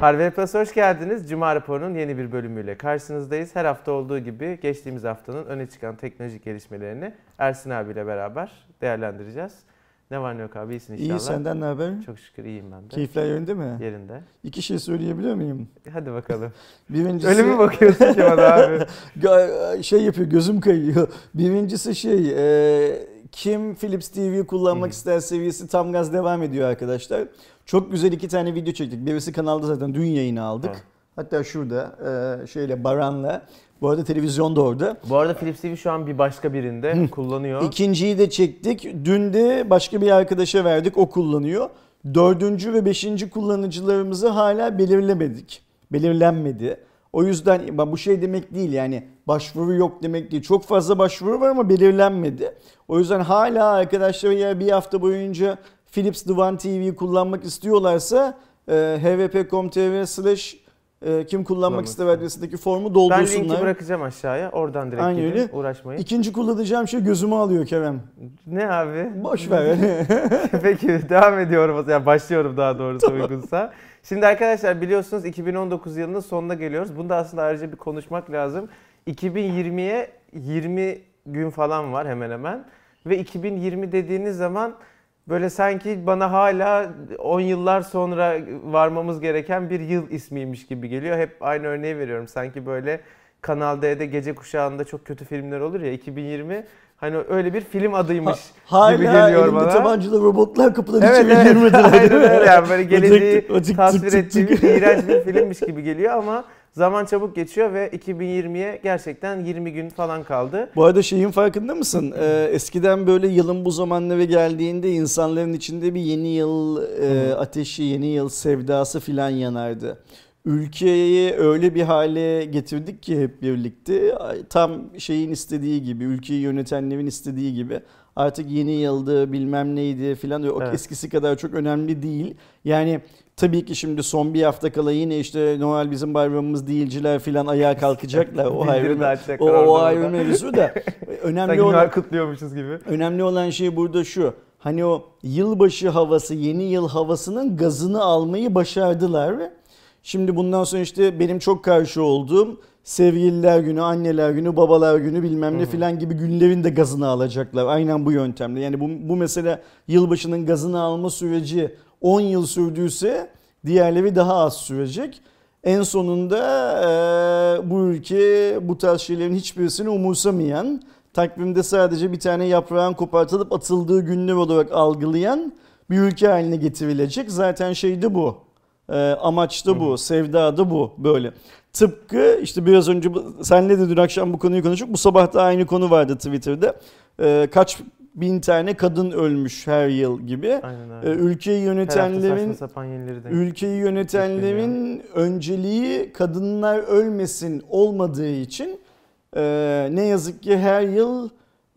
Harvey Plus hoş geldiniz. Cuma raporunun yeni bir bölümüyle karşınızdayız. Her hafta olduğu gibi geçtiğimiz haftanın öne çıkan teknolojik gelişmelerini Ersin abiyle beraber değerlendireceğiz. Ne var ne yok abi iyisin inşallah. İyi senden ne haber? Çok şükür iyiyim ben de. Keyifler yerinde mi? Yerinde. İki şey söyleyebiliyor muyum? Hadi bakalım. Birincisi Öyle mi bakıyorsun ki bana abi? Şey yapıyor gözüm kayıyor. Birincisi şey e, kim Philips TV kullanmak Hı hı. ister seviyesi tam gaz devam ediyor arkadaşlar. Çok güzel iki tane video çektik. Birisi kanalda zaten dün yayını aldık. Evet. Hatta şurada e, şeyle Baran'la. Bu arada televizyon da orada. Bu arada Philips TV şu an bir başka birinde kullanıyor. İkinciyi de çektik. Dün de başka bir arkadaşa verdik. O kullanıyor. Dördüncü ve beşinci kullanıcılarımızı hala belirlemedik. Belirlenmedi. O yüzden bu şey demek değil yani başvuru yok demek değil. Çok fazla başvuru var ama belirlenmedi. O yüzden hala arkadaşlar eğer bir hafta boyunca Philips Divan TV kullanmak istiyorlarsa e, hvp.com.tr slash e, kim kullanmak ister adresindeki formu ben doldursunlar. linki bırakacağım aşağıya. Oradan direkt Aynen gidin. Uğraşmayın. İkinci kullanacağım şey gözümü alıyor Kerem. Ne abi? Boş ver. Peki devam ediyorum zaman. Başlıyorum daha doğrusu uygunsa. Şimdi arkadaşlar biliyorsunuz 2019 yılının sonuna geliyoruz. Bunu da aslında ayrıca bir konuşmak lazım. 2020'ye 20 gün falan var hemen hemen. Ve 2020 dediğiniz zaman böyle sanki bana hala 10 yıllar sonra varmamız gereken bir yıl ismiymiş gibi geliyor. Hep aynı örneği veriyorum. Sanki böyle Kanal D'de gece kuşağında çok kötü filmler olur ya 2020 hani öyle bir film adıymış Hala gibi geliyor elimde bana. tabancalı robotlar kapıdan Evet, içeri evet. girmediler Aynen öyle yani böyle geleceği tasvir tık. iğrenç bir filmmiş gibi geliyor ama zaman çabuk geçiyor ve 2020'ye gerçekten 20 gün falan kaldı. Bu arada şeyin farkında mısın? Ee, eskiden böyle yılın bu zamanları geldiğinde insanların içinde bir yeni yıl e, ateşi, yeni yıl sevdası filan yanardı. Ülkeyi öyle bir hale getirdik ki hep birlikte tam şeyin istediği gibi, ülkeyi yönetenlerin istediği gibi artık yeni yıldı bilmem neydi filan o Evet. eskisi kadar çok önemli değil. Yani tabii ki şimdi son bir hafta kala yine işte Noel bizim bayramımız değilciler filan ayağa kalkacaklar. O ayrı, o, o ayrı mevzu da önemli olan kutluyormuşuz gibi. önemli olan şey burada şu. Hani o yılbaşı havası, yeni yıl havasının gazını almayı başardılar. Şimdi bundan sonra işte benim çok karşı olduğum sevgililer günü, anneler günü, babalar günü bilmem ne filan gibi günlerin de gazını alacaklar. Aynen bu yöntemle. Yani bu, bu mesela yılbaşının gazını alma süreci 10 yıl sürdüyse diğerleri daha az sürecek. En sonunda eee, bu ülke bu tarz şeylerin hiçbirisini umursamayan, takvimde sadece bir tane yaprağın kopartılıp atıldığı günler olarak algılayan bir ülke haline getirilecek. Zaten şey de bu. Eee, amaç da bu, sevda da bu böyle. Tıpkı işte biraz önce senle de dün akşam bu konuyu konuştuk. Bu sabah da aynı konu vardı Twitter'da. Eee, kaç bin tane kadın ölmüş her yıl gibi. Aynen Eee, öyle. ülkeyi yönetenlerin. Ülkeyi yönetenlerin önceliği kadınlar ölmesin olmadığı için e, ne yazık ki her yıl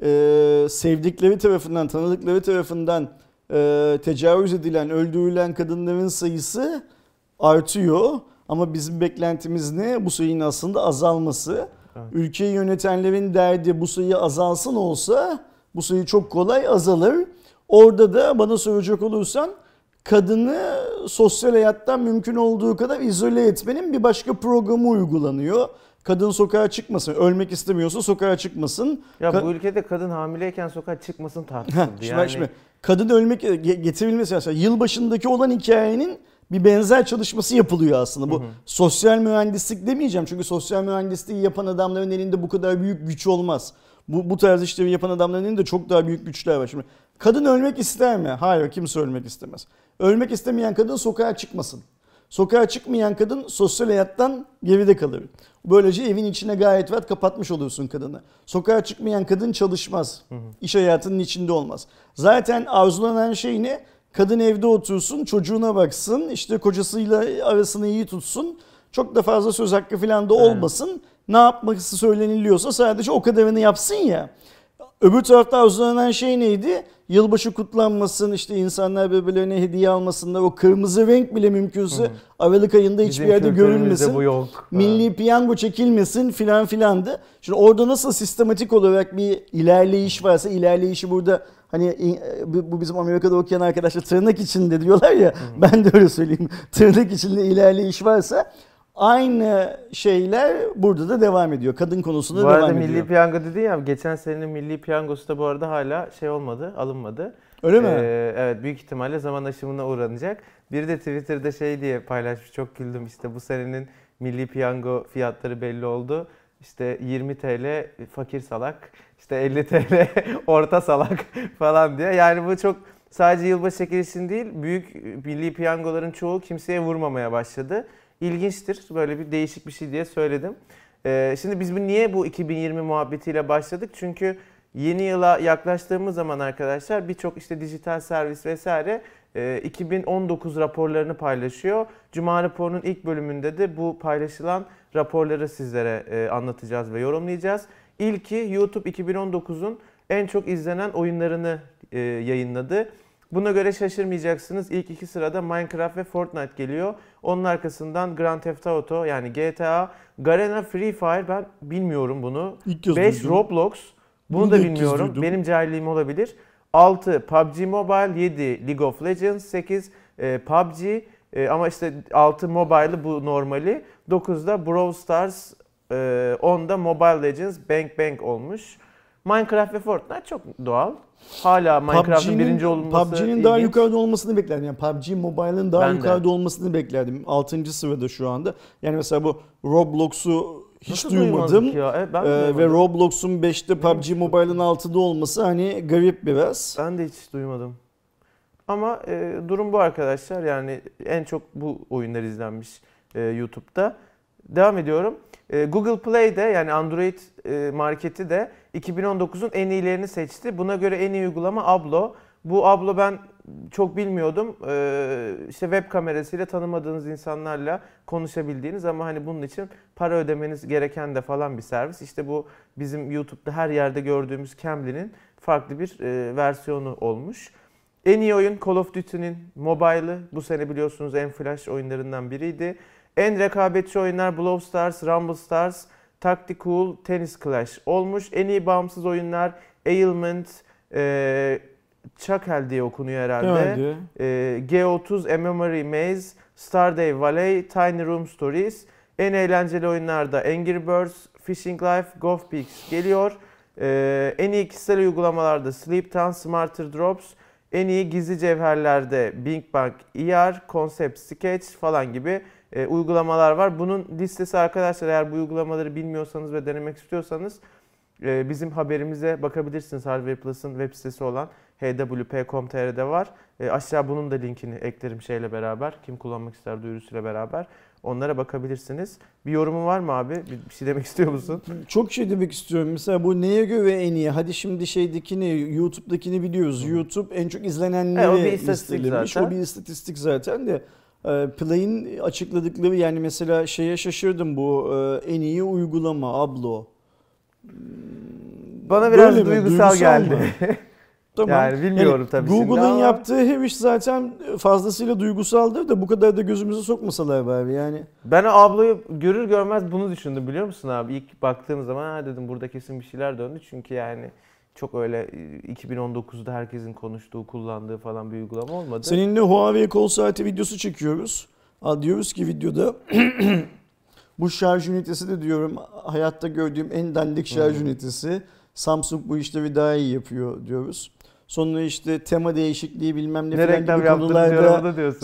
e, sevdikleri tarafından, tanıdıkları tarafından e, tecavüz edilen, öldürülen kadınların sayısı artıyor. Ama bizim beklentimiz ne? Bu sayının aslında azalması. Evet. Ülkeyi yönetenlerin derdi bu sayı azalsın olsa bu sayı çok kolay azalır. Orada da bana soracak olursan kadını sosyal hayattan mümkün olduğu kadar izole etmenin bir başka programı uygulanıyor. Kadın sokağa çıkmasın. Ölmek istemiyorsa sokağa çıkmasın. Ya Ka- bu ülkede kadın hamileyken sokağa çıkmasın tartışıldı. şimdi yani şimdi kadın ölmek ge- getirilmesi mesela yılbaşındaki olan hikayenin bir benzer çalışması yapılıyor aslında. Bu Hı hı. sosyal mühendislik demeyeceğim çünkü sosyal mühendisliği yapan adamların elinde bu kadar büyük güç olmaz. Bu, bu tarz işleri yapan adamların elinde çok daha büyük güçler var. Şimdi kadın ölmek ister mi? Hayır kimse ölmek istemez. Ölmek istemeyen kadın sokağa çıkmasın. Sokağa çıkmayan kadın sosyal hayattan geride kalır. Böylece evin içine gayet rahat kapatmış oluyorsun kadını. Sokağa çıkmayan kadın çalışmaz. İş hayatının içinde olmaz. Zaten arzulanan şey ne? Kadın evde otursun, çocuğuna baksın, işte kocasıyla arasını iyi tutsun. Çok da fazla söz hakkı falan da Evet. Ne yapması söyleniliyorsa sadece o kadarını yapsın ya. Öbür tarafta arzulanan şey neydi? Yılbaşı kutlanmasın, işte insanlar birbirlerine hediye almasınlar. O kırmızı renk bile mümkünse Aralık ayında hiçbir Bizim yerde görülmesin. bu yok. Milli piyango çekilmesin filan filandı. Şimdi orada nasıl sistematik olarak bir ilerleyiş varsa ilerleyişi burada hani e, bu bu bizim Amerika'da okuyan arkadaşlar tırnak içinde diyorlar ya ben de öyle söyleyeyim. Tırnak içinde ilerleyiş varsa aynı şeyler burada da devam ediyor. Kadın konusunda Bu devam arada ediyor. milli piyango dedi ya geçen senenin milli piyangosu da bu arada hala şey olmadı alınmadı. Öyle mi? Ee, evet büyük ihtimalle zaman aşımına uğranacak. Biri de Twitter'da şey diye paylaşmış çok güldüm işte bu senenin milli piyango fiyatları belli oldu. İşte 20 TL fakir salak, işte 50 TL orta salak falan diye. Yani bu çok sadece yılbaşı çekilişin değil büyük milli piyangoların çoğu kimseye vurmamaya başladı. İlginçtir böyle bir değişik bir şey diye söyledim. Ee, şimdi biz niye bu 2020 muhabbetiyle başladık? Çünkü yeni yıla yaklaştığımız zaman arkadaşlar birçok işte dijital servis vesaire e, 2019 raporlarını paylaşıyor. Cuma raporunun ilk bölümünde de bu paylaşılan raporları sizlere e, anlatacağız ve yorumlayacağız. İlki YouTube 2019'un en çok izlenen oyunlarını e, yayınladı. Buna göre şaşırmayacaksınız. İlk iki sırada Minecraft ve Fortnite geliyor. Onun arkasından Grand Theft Auto yani GTA, Garena Free Fire ben bilmiyorum bunu. İlk kez 5 duydum. Roblox. Bunu Bunu da bilmiyorum. duydum. Benim cahilliğim olabilir. 6 PUBG Mobile, 7 League of Legends, 8 e, PUBG e, ama işte 6 mobile'ı bu normali. 9'da Brawl Stars, e, 10'da Mobile Legends Bang Bang olmuş. Minecraft ve Fortnite çok doğal. Hala Minecraft'ın birinci olması PUBG'nin daha yukarıda olmasını beklerdim. Yani PUBG Mobile'ın daha Ben de. yukarıda olmasını beklerdim. 6. sırada şu anda. Yani mesela bu Roblox'u hiç Nasıl duymadım. Ya? Evet, ben, de Ee, ve. Roblox'un 5'te PUBG? Mobile'ın 6'da olması hani garip biraz. ben de hiç duymadım. Ama e, durum bu arkadaşlar. Yani en çok bu oyunlar izlenmiş e, YouTube'da. Devam ediyorum. E, Google Play'de yani Android e, marketi de 2019'un en iyilerini seçti. Buna göre en iyi uygulama Ablo. Bu Ablo ben çok bilmiyordum. E, işte web kamerasıyla tanımadığınız insanlarla konuşabildiğiniz ama hani bunun için para ödemeniz gereken de falan bir servis. İşte bu bizim YouTube'da her yerde gördüğümüz Cambly'nin farklı bir e, versiyonu olmuş. En iyi oyun Call of Duty'nin mobile'ı. Bu sene biliyorsunuz en flash oyunlarından biriydi. En rekabetçi oyunlar Blow Stars, Rumble Stars, Tactical, Tennis Clash olmuş. En iyi bağımsız oyunlar Ailment, e, Chuckle diye okunuyor herhalde. E, G30, A Memory Maze, Stardew Valley, Tiny Room Stories. En eğlenceli oyunlarda Angry Birds, Fishing Life, Golf Peaks geliyor. E, en iyi kişisel uygulamalarda Sleep Town, Smarter Drops, en iyi gizli cevherlerde Bing Bang ER, Concept Sketch falan gibi e, uygulamalar var. Bunun listesi arkadaşlar eğer bu uygulamaları bilmiyorsanız ve denemek istiyorsanız e, bizim haberimize bakabilirsiniz. Hardware Plus'ın web sitesi olan hwp.com.tr'de var. E, aşağı bunun da linkini eklerim şeyle beraber. Kim kullanmak ister duyurusuyla beraber. Onlara bakabilirsiniz. Bir yorumun var mı abi? Bir, şey demek istiyor musun? Çok şey demek istiyorum. Mesela bu neye göre en iyi? Hadi şimdi şeydekini, YouTube'dakini biliyoruz. Hı. YouTube en çok Evet, o izlenenleri bir istatistik listelemiş. zaten. O bir istatistik zaten de. E, Play'in açıkladıkları yani mesela şeye şaşırdım bu e, en iyi uygulama Ablo. Bana biraz Böyle duygusal, Duygusal geldi. Tamam. Yani bilmiyorum tabii şimdi Google'ın ama- yaptığı her iş zaten fazlasıyla duygusaldır da bu kadar da gözümüzü sokmasalar bari yani. Ben o ablayı görür görmez bunu düşündüm biliyor musun abi? İlk baktığım zaman ha dedim burada kesin bir şeyler döndü. Çünkü yani çok öyle e, 2019'da herkesin konuştuğu, kullandığı falan bir uygulama olmadı. Seninle Huawei kol saati videosu çekiyoruz. Aa, Diyoruz ki videoda bu şarj ünitesi de diyorum hayatta gördüğüm en dandik şarj Hmm. ünitesi. Samsung bu işleri daha iyi yapıyor diyoruz. Sonra işte tema değişikliği bilmem ne, ne falan gibi konularda?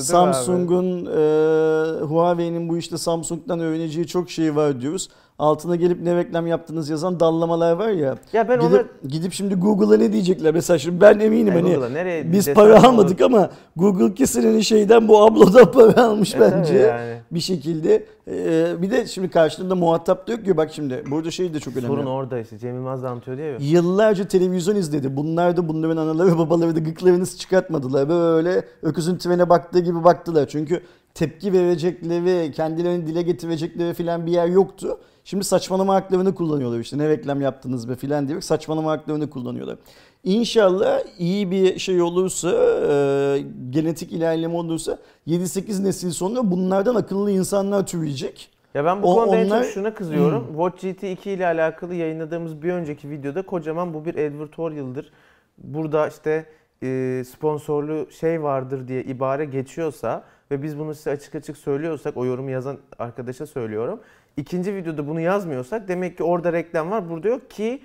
Samsung'un, e, Huawei'nin bu işte Samsung'dan öğreneceği çok şey var diyoruz. Altına gelip ne reklam yaptınız yazan dallamalar var ya. Ya ben ona... Gidip, gidip şimdi Google'a ne diyecekler mesela şimdi ben eminim Ya hani nereye biz para olur. almadık ama Google kesin hani şeyden bu ablodan para almış E bence yani. bir şekilde. Ee, bir de şimdi karşılığında muhatap diyor ki bak şimdi burada şey de çok önemli. Sorun orada işte. Cem Yılmaz da anlatıyor ya. Yıllarca televizyon izledi. Bunlar da bunların anaları babaları da gıklarını çıkartmadılar. Böyle öküzün trene baktığı gibi baktılar. Çünkü tepki verecekleri, kendilerini dile getirecekleri filan bir yer yoktu. Şimdi saçmalama haklarını kullanıyorlar işte ne reklam yaptınız be filan diye saçmalama haklarını kullanıyorlar. İnşallah iyi bir şey olursa, e, genetik ilerleme olursa 7-8 nesil sonra bunlardan akıllı insanlar türeyecek. Ya ben bu O- konuda en onlar- çok şuna kızıyorum. Watch GT 2 ile alakalı yayınladığımız bir önceki videoda kocaman bu bir advertorial'dır. Burada işte e, sponsorlu şey vardır diye ibare geçiyorsa ve biz bunu size açık açık söylüyorsak o yorumu yazan arkadaşa söylüyorum. İkinci videoda bunu yazmıyorsak demek ki orada reklam var burada yok ki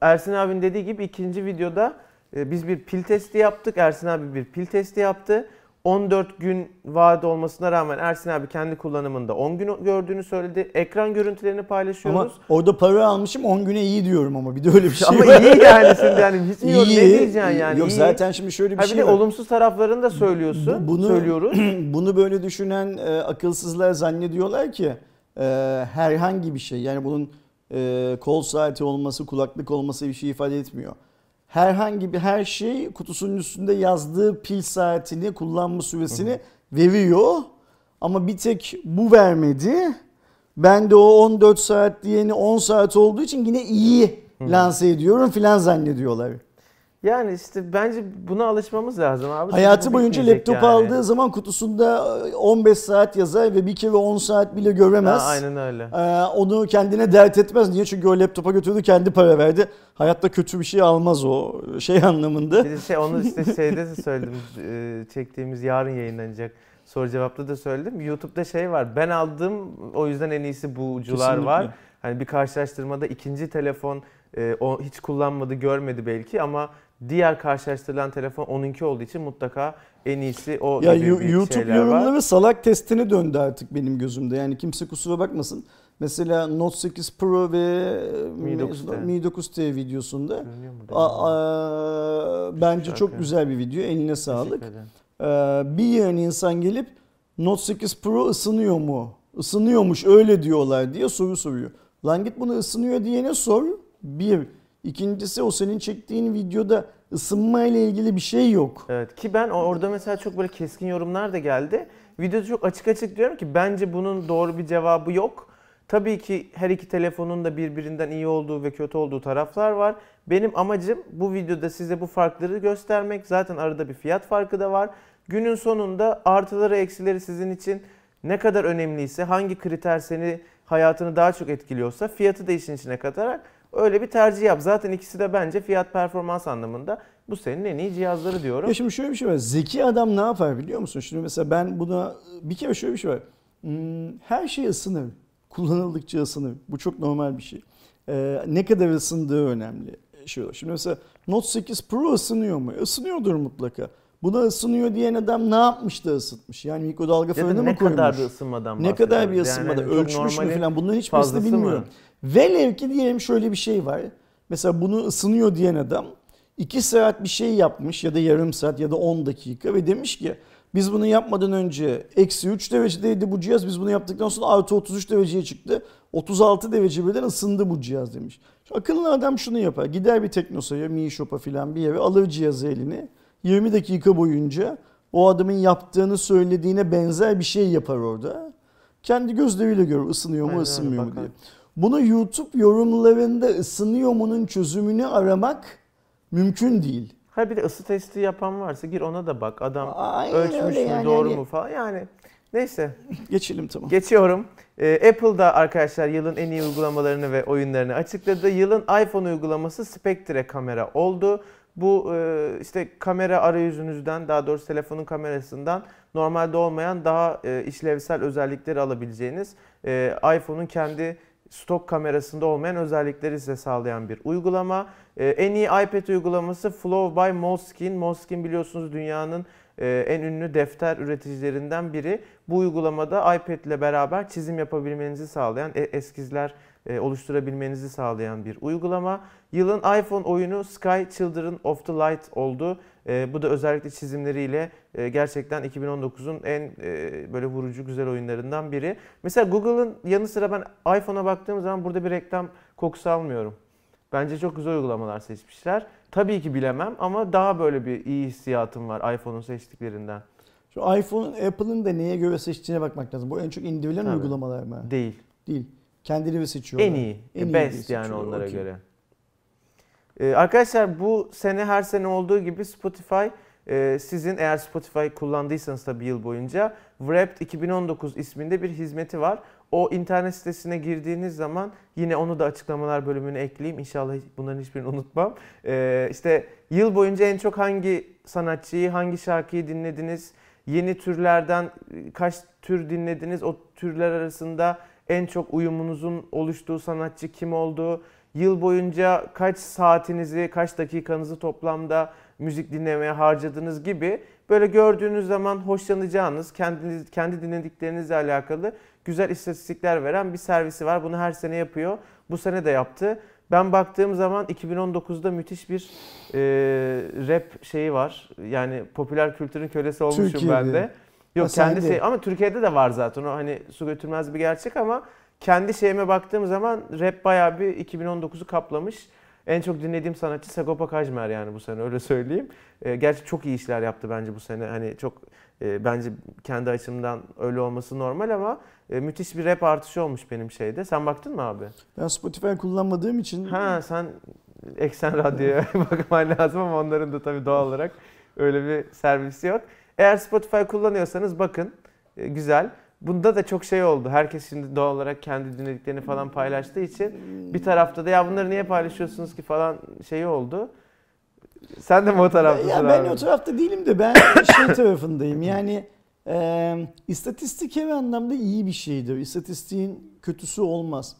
Ersin abinin dediği gibi ikinci videoda e, biz bir pil testi yaptık. Ersin abi bir pil testi yaptı. 14 gün vaat olmasına rağmen Ersin abi kendi kullanımında 10 gün gördüğünü söyledi. Ekran görüntülerini Ama paylaşıyoruz. orada para almışım 10 güne iyi diyorum ama bir de öyle bir şey Ama, var. iyi yani şimdi yani hiç mi yok ne İyi. diyeceksin yani? Yok iyi. zaten şimdi şöyle bir Ha bir şey de var. olumsuz taraflarını da söylüyorsun. Bu- bunu- söylüyoruz. Bunu böyle düşünen e, akılsızlar zannediyorlar ki e, herhangi bir şey yani bunun e, kol saati olması, kulaklık olması bir şey ifade etmiyor. Herhangi bir her şey kutusunun üstünde yazdığı pil saatini, kullanma süresini veriyor. Ama bir tek bu vermedi. Ben de o 14 saat diyeni 10 saat olduğu için yine iyi lanse ediyorum filan zannediyorlar. Yani işte bence buna alışmamız lazım abi. Hayatı boyunca laptop yani. aldığı zaman kutusunda 15 saat yazar ve bir kere 10 saat bile göremez. Ha, aynen öyle. Ee, onu kendine dert etmez. Niye? Çünkü o laptopa götürdü kendi para verdi. Hayatta kötü bir şey almaz o şey anlamında. Bir de şey onu işte şeyde de söyledim. e, çektiğimiz yarın yayınlanacak soru cevapta da söyledim. YouTube'da şey var. Ben aldım o yüzden en iyisi bucular Kesinlikle. var. Hani bir karşılaştırmada ikinci telefon e, o hiç kullanmadı, görmedi belki ama diğer karşılaştırılan telefon onunki olduğu için mutlaka en iyisi o Ya gibi YouTube yorumları salak testine döndü artık benim gözümde. Yani kimse kusura bakmasın. Mesela Note 8 Pro ve Mi 9T. Mi 9T videosunda a- a- bence çok güzel bir video. Eline sağlık. Ee, bir yığın insan gelip Note 8 Pro ısınıyor mu? Isınıyormuş öyle diyorlar diye soru soruyor. Lan git bunu ısınıyor diyene sor. Bir. İkincisi o senin çektiğin videoda ısınma ile ilgili bir şey yok. Evet ki ben orada mesela çok böyle keskin yorumlar da geldi. Videoda çok açık açık diyorum ki bence bunun doğru bir cevabı yok. Tabii ki her iki telefonun da birbirinden iyi olduğu ve kötü olduğu taraflar var. Benim amacım bu videoda size bu farkları göstermek. Zaten arada bir fiyat farkı da var. Günün sonunda artıları eksileri sizin için ne kadar önemliyse, hangi kriter seni hayatını daha çok etkiliyorsa fiyatı da işin içine katarak öyle bir tercih yap. Zaten ikisi de bence fiyat performans anlamında bu senin en iyi cihazları diyorum. Ya şimdi şöyle bir şey var. Zeki adam ne yapar biliyor musun? Şimdi mesela ben buna bir kere şöyle bir şey var. Hmm, Her şey ısınır. Kullanıldıkça ısınır. Bu çok normal bir şey. Ee, ne kadar ısındığı önemli. Şey. Şimdi mesela Note 8 Pro ısınıyor mu? Isınıyordur mutlaka. Buna ısınıyor diyen adam ne yapmış da ısıtmış? Yani mikrodalga fırını ne mı koymuş? kadar bir ısınmadan Ne kadar bir ısınmada? Yani Ölçmüş mü falan? Bunların hiçbirisini fazlası mı? bilmiyorum. Velev ki diyelim şöyle bir şey var. Mesela bunu ısınıyor diyen adam 2 saat bir şey yapmış ya da yarım saat ya da 10 dakika ve demiş ki biz bunu yapmadan önce eksi 3 derecedeydi bu cihaz. Biz bunu yaptıktan sonra artı 33 dereceye çıktı. 36 derece birden ısındı bu cihaz demiş. Şu akıllı adam şunu yapar. Gider bir Teknosa'ya, Mi Shop'a falan bir yere alır cihazı eline. 20 dakika boyunca o adamın yaptığını söylediğine benzer bir şey yapar orada. Kendi gözleriyle görür ısınıyor mu Aynen ısınmıyor mu diye. Bunu YouTube yorumlarında ısınıyor mu'nun çözümünü aramak mümkün değil. Ha bir de ısı testi yapan varsa gir ona da bak. Adam Aynen ölçmüş mü yani. doğru Hani- mu falan. Yani neyse Geçelim tamam. geçiyorum. Ee, Apple'da arkadaşlar yılın en iyi uygulamalarını ve oyunlarını açıkladı. Yılın iPhone uygulaması Spectre kamera oldu. Bu e, işte kamera arayüzünüzden daha doğrusu telefonun kamerasından normalde olmayan daha e, işlevsel özellikleri alabileceğiniz e, iPhone'un kendi stok kamerasında olmayan özellikleri size sağlayan bir uygulama. En iyi iPad uygulaması Flow by Moleskine. Moleskine biliyorsunuz dünyanın en ünlü defter üreticilerinden biri. Bu uygulamada iPad ile beraber çizim yapabilmenizi sağlayan, eskizler oluşturabilmenizi sağlayan bir uygulama. Yılın iPhone oyunu Sky Children of the Light oldu. E, bu da özellikle çizimleriyle e, gerçekten 2019'un en e, böyle vurucu güzel oyunlarından biri. Mesela Google'ın yanı sıra ben iPhone'a baktığım zaman burada bir reklam kokusu almıyorum. Bence çok güzel uygulamalar seçmişler. Tabii ki bilemem ama daha böyle bir iyi hissiyatım var iPhone'un seçtiklerinden. Şu iPhone, Apple'ın da neye göre seçtiğine bakmak lazım. Bu en çok indirilen Tabii. uygulamalar mı? Değil. Değil. Kendileri seçiyorlar. En iyi. En iyi best diye yani onlara Okey. göre. Ee, arkadaşlar bu sene her sene olduğu gibi Spotify e, sizin eğer Spotify kullandıysanız tabii yıl boyunca Wrapped 2019 isminde bir hizmeti var. O internet sitesine girdiğiniz zaman yine onu da açıklamalar bölümüne ekleyeyim. İnşallah bunların hiçbirini unutmam. Ee, işte yıl boyunca en çok hangi sanatçıyı, hangi şarkıyı dinlediniz? Yeni türlerden e, kaç tür dinlediniz? O türler arasında en çok uyumunuzun oluştuğu sanatçı kim oldu? Yıl boyunca kaç saatinizi, kaç dakikanızı toplamda müzik dinlemeye harcadınız gibi böyle gördüğünüz zaman hoşlanacağınız, kendiniz kendi dinlediklerinizle alakalı güzel istatistikler veren bir servisi var. Bunu her sene yapıyor. Bu sene de yaptı. Ben baktığım zaman 2019'da müthiş bir e, rap şeyi var. Yani popüler kültürün kölesi olmuşum Türkiye'de. ben de. Yok Ha, kendi şey ama Türkiye'de de var zaten o hani su götürmez bir gerçek ama kendi şeyime baktığım zaman rap bayağı bir 2019'u kaplamış. En çok dinlediğim sanatçı Sagopa Kajmer yani bu sene öyle söyleyeyim. E, gerçi çok iyi işler yaptı bence bu sene. Hani çok e, bence kendi açımdan öyle olması normal ama e, müthiş bir rap artışı olmuş benim şeyde. Sen baktın mı abi? Ben Spotify kullanmadığım için Ha sen Eksen Radyo'ya bakman lazım ama onların da tabii doğal olarak öyle bir servisi yok. Eğer Spotify kullanıyorsanız bakın E, güzel. Bunda da çok şey oldu. Herkes şimdi doğal olarak kendi dinlediklerini falan paylaştığı için bir tarafta da ya bunları niye paylaşıyorsunuz ki falan şeyi oldu. Sen de mi o taraftasın ya ben abi? o tarafta değilim de ben şey tarafındayım. Yani e, istatistik her anlamda iyi bir şeydir. İstatistiğin kötüsü olmaz.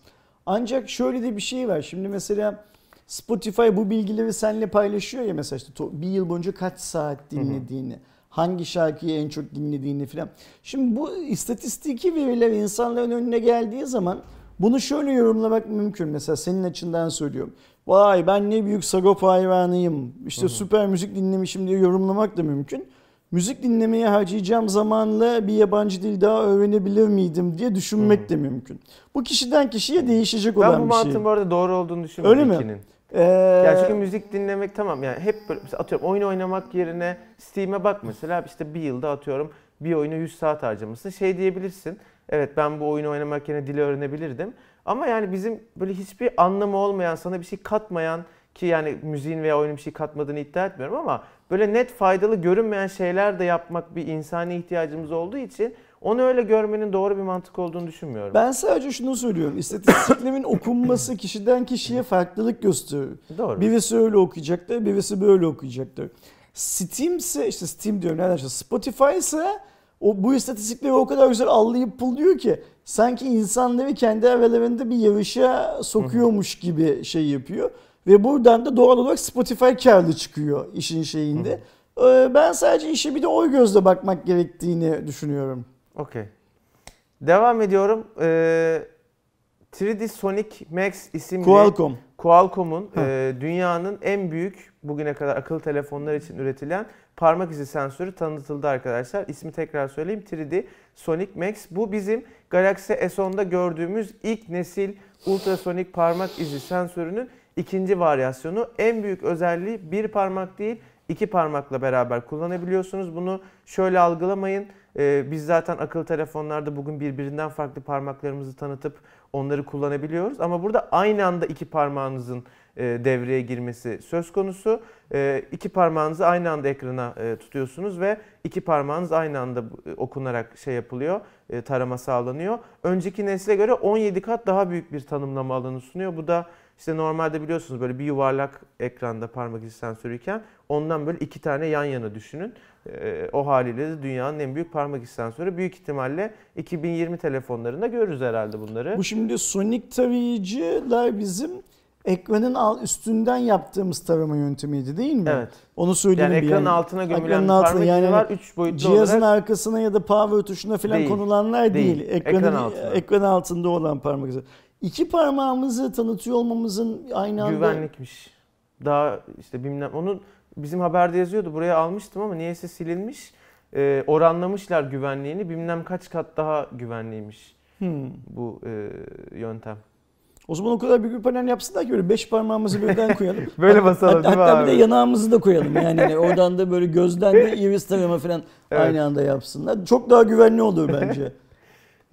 Ancak şöyle de bir şey var. Şimdi mesela Spotify bu bilgileri seninle paylaşıyor ya mesela işte bir yıl boyunca kaç saat dinlediğini, hangi şarkıyı en çok dinlediğini falan. Şimdi bu istatistiki veriler insanların önüne geldiği zaman bunu şöyle yorumlamak mümkün. Mesela senin açından söylüyorum. Vay ben ne büyük Sagopa hayranıyım. İşte süper müzik dinlemişim diye yorumlamak da mümkün. Müzik dinlemeye harcayacağım zamanla bir yabancı dil daha öğrenebilir miydim diye düşünmek de mümkün. Bu kişiden kişiye değişecek Ben bu olan bir şey. mantığın bu arada doğru olduğunu düşünmüyorum Öyle mi? ikinin. Ee, Ya çünkü müzik dinlemek tamam yani hep böyle mesela atıyorum oyun oynamak yerine Steam'e bak mesela işte bir yılda atıyorum bir oyuna 100 saat harcamışsın. Şey diyebilirsin. Evet ben bu oyunu oynamak yerine dili öğrenebilirdim. Ama yani bizim böyle hiçbir anlamı olmayan, sana bir şey katmayan ki yani müziğin veya oyunun bir şey katmadığını iddia etmiyorum ama böyle net faydalı görünmeyen şeyler de yapmak bir insani ihtiyacımız olduğu için onu öyle görmenin doğru bir mantık olduğunu düşünmüyorum. ben sadece şunu söylüyorum. İstatistiklerin okunması kişiden kişiye farklılık gösterir. doğru. Birisi öyle okuyacaktır, birisi böyle okuyacaktır. Steam ise işte Steam diyorum nereden çıktı? Spotify ise o bu istatistikleri o kadar güzel allayıp pulluyor ki sanki insanları kendi aralarında bir yarışa sokuyormuş gibi şey yapıyor. Ve buradan da doğal olarak Spotify karlı çıkıyor işin şeyinde. Ee, Ben sadece işe bir de o gözle bakmak gerektiğini düşünüyorum. Okey. Devam ediyorum. Ee, 3D Sonic Max isimli Qualcomm. Qualcomm'un e, dünyanın en büyük bugüne kadar akıllı telefonlar için üretilen parmak izi sensörü tanıtıldı arkadaşlar. İsmi tekrar söyleyeyim 3D Sonic Max. Bu bizim Galaxy S10'da gördüğümüz ilk nesil ultrasonik parmak izi sensörünün ikinci varyasyonu. En büyük özelliği bir parmak değil iki parmakla beraber kullanabiliyorsunuz. Bunu şöyle algılamayın. Ee, biz zaten akıllı telefonlarda bugün birbirinden farklı parmaklarımızı tanıtıp onları kullanabiliyoruz. Ama burada aynı anda iki parmağınızın e, devreye girmesi söz konusu. E, iki parmağınızı aynı anda ekrana e, tutuyorsunuz ve iki parmağınız aynı anda e, okunarak şey yapılıyor, tarama sağlanıyor. Önceki nesle göre 17 kat daha büyük bir tanımlama alanı sunuyor. Bu da işte normalde biliyorsunuz böyle bir yuvarlak ekranda parmak izi sensörüyken ondan böyle iki tane yan yana düşünün. E, o haliyle de dünyanın en büyük parmak izi sensörü. Büyük ihtimalle 2020 telefonlarında görürüz herhalde bunları. Bu şimdi Sonic tarayıcılar bizim ekranın üstünden yaptığımız tarama yöntemiydi değil mi? Evet. Onu söyleyelim Yani ekranın yani. altına gömülen Ekranın altına parmak izi yani var. 3 boyutlu Cihazın olarak. arkasına ya da power tuşuna falan Değil. konulanlar değil. Değil. Ekranın, ekran altında olan parmak izi. İki parmağımızı tanıtıyor olmamızın aynı anda Güvenlikmiş. Daha işte bilmem onun bizim haberde yazıyordu. Buraya almıştım ama niyeyse silinmiş. Ee, oranlamışlar güvenliğini. Bilmem kaç kat daha güvenliymiş Hmm. bu e, yöntem. O zaman o kadar büyük bir panel yapsınlar ki böyle beş parmağımızı birden koyalım. Böyle basalım hatta, değil mi hatta bir de abi? yanağımızı da koyalım. Yani hani oradan da böyle gözden de iris tarama falan Evet. aynı anda yapsınlar. Çok daha güvenli olur bence.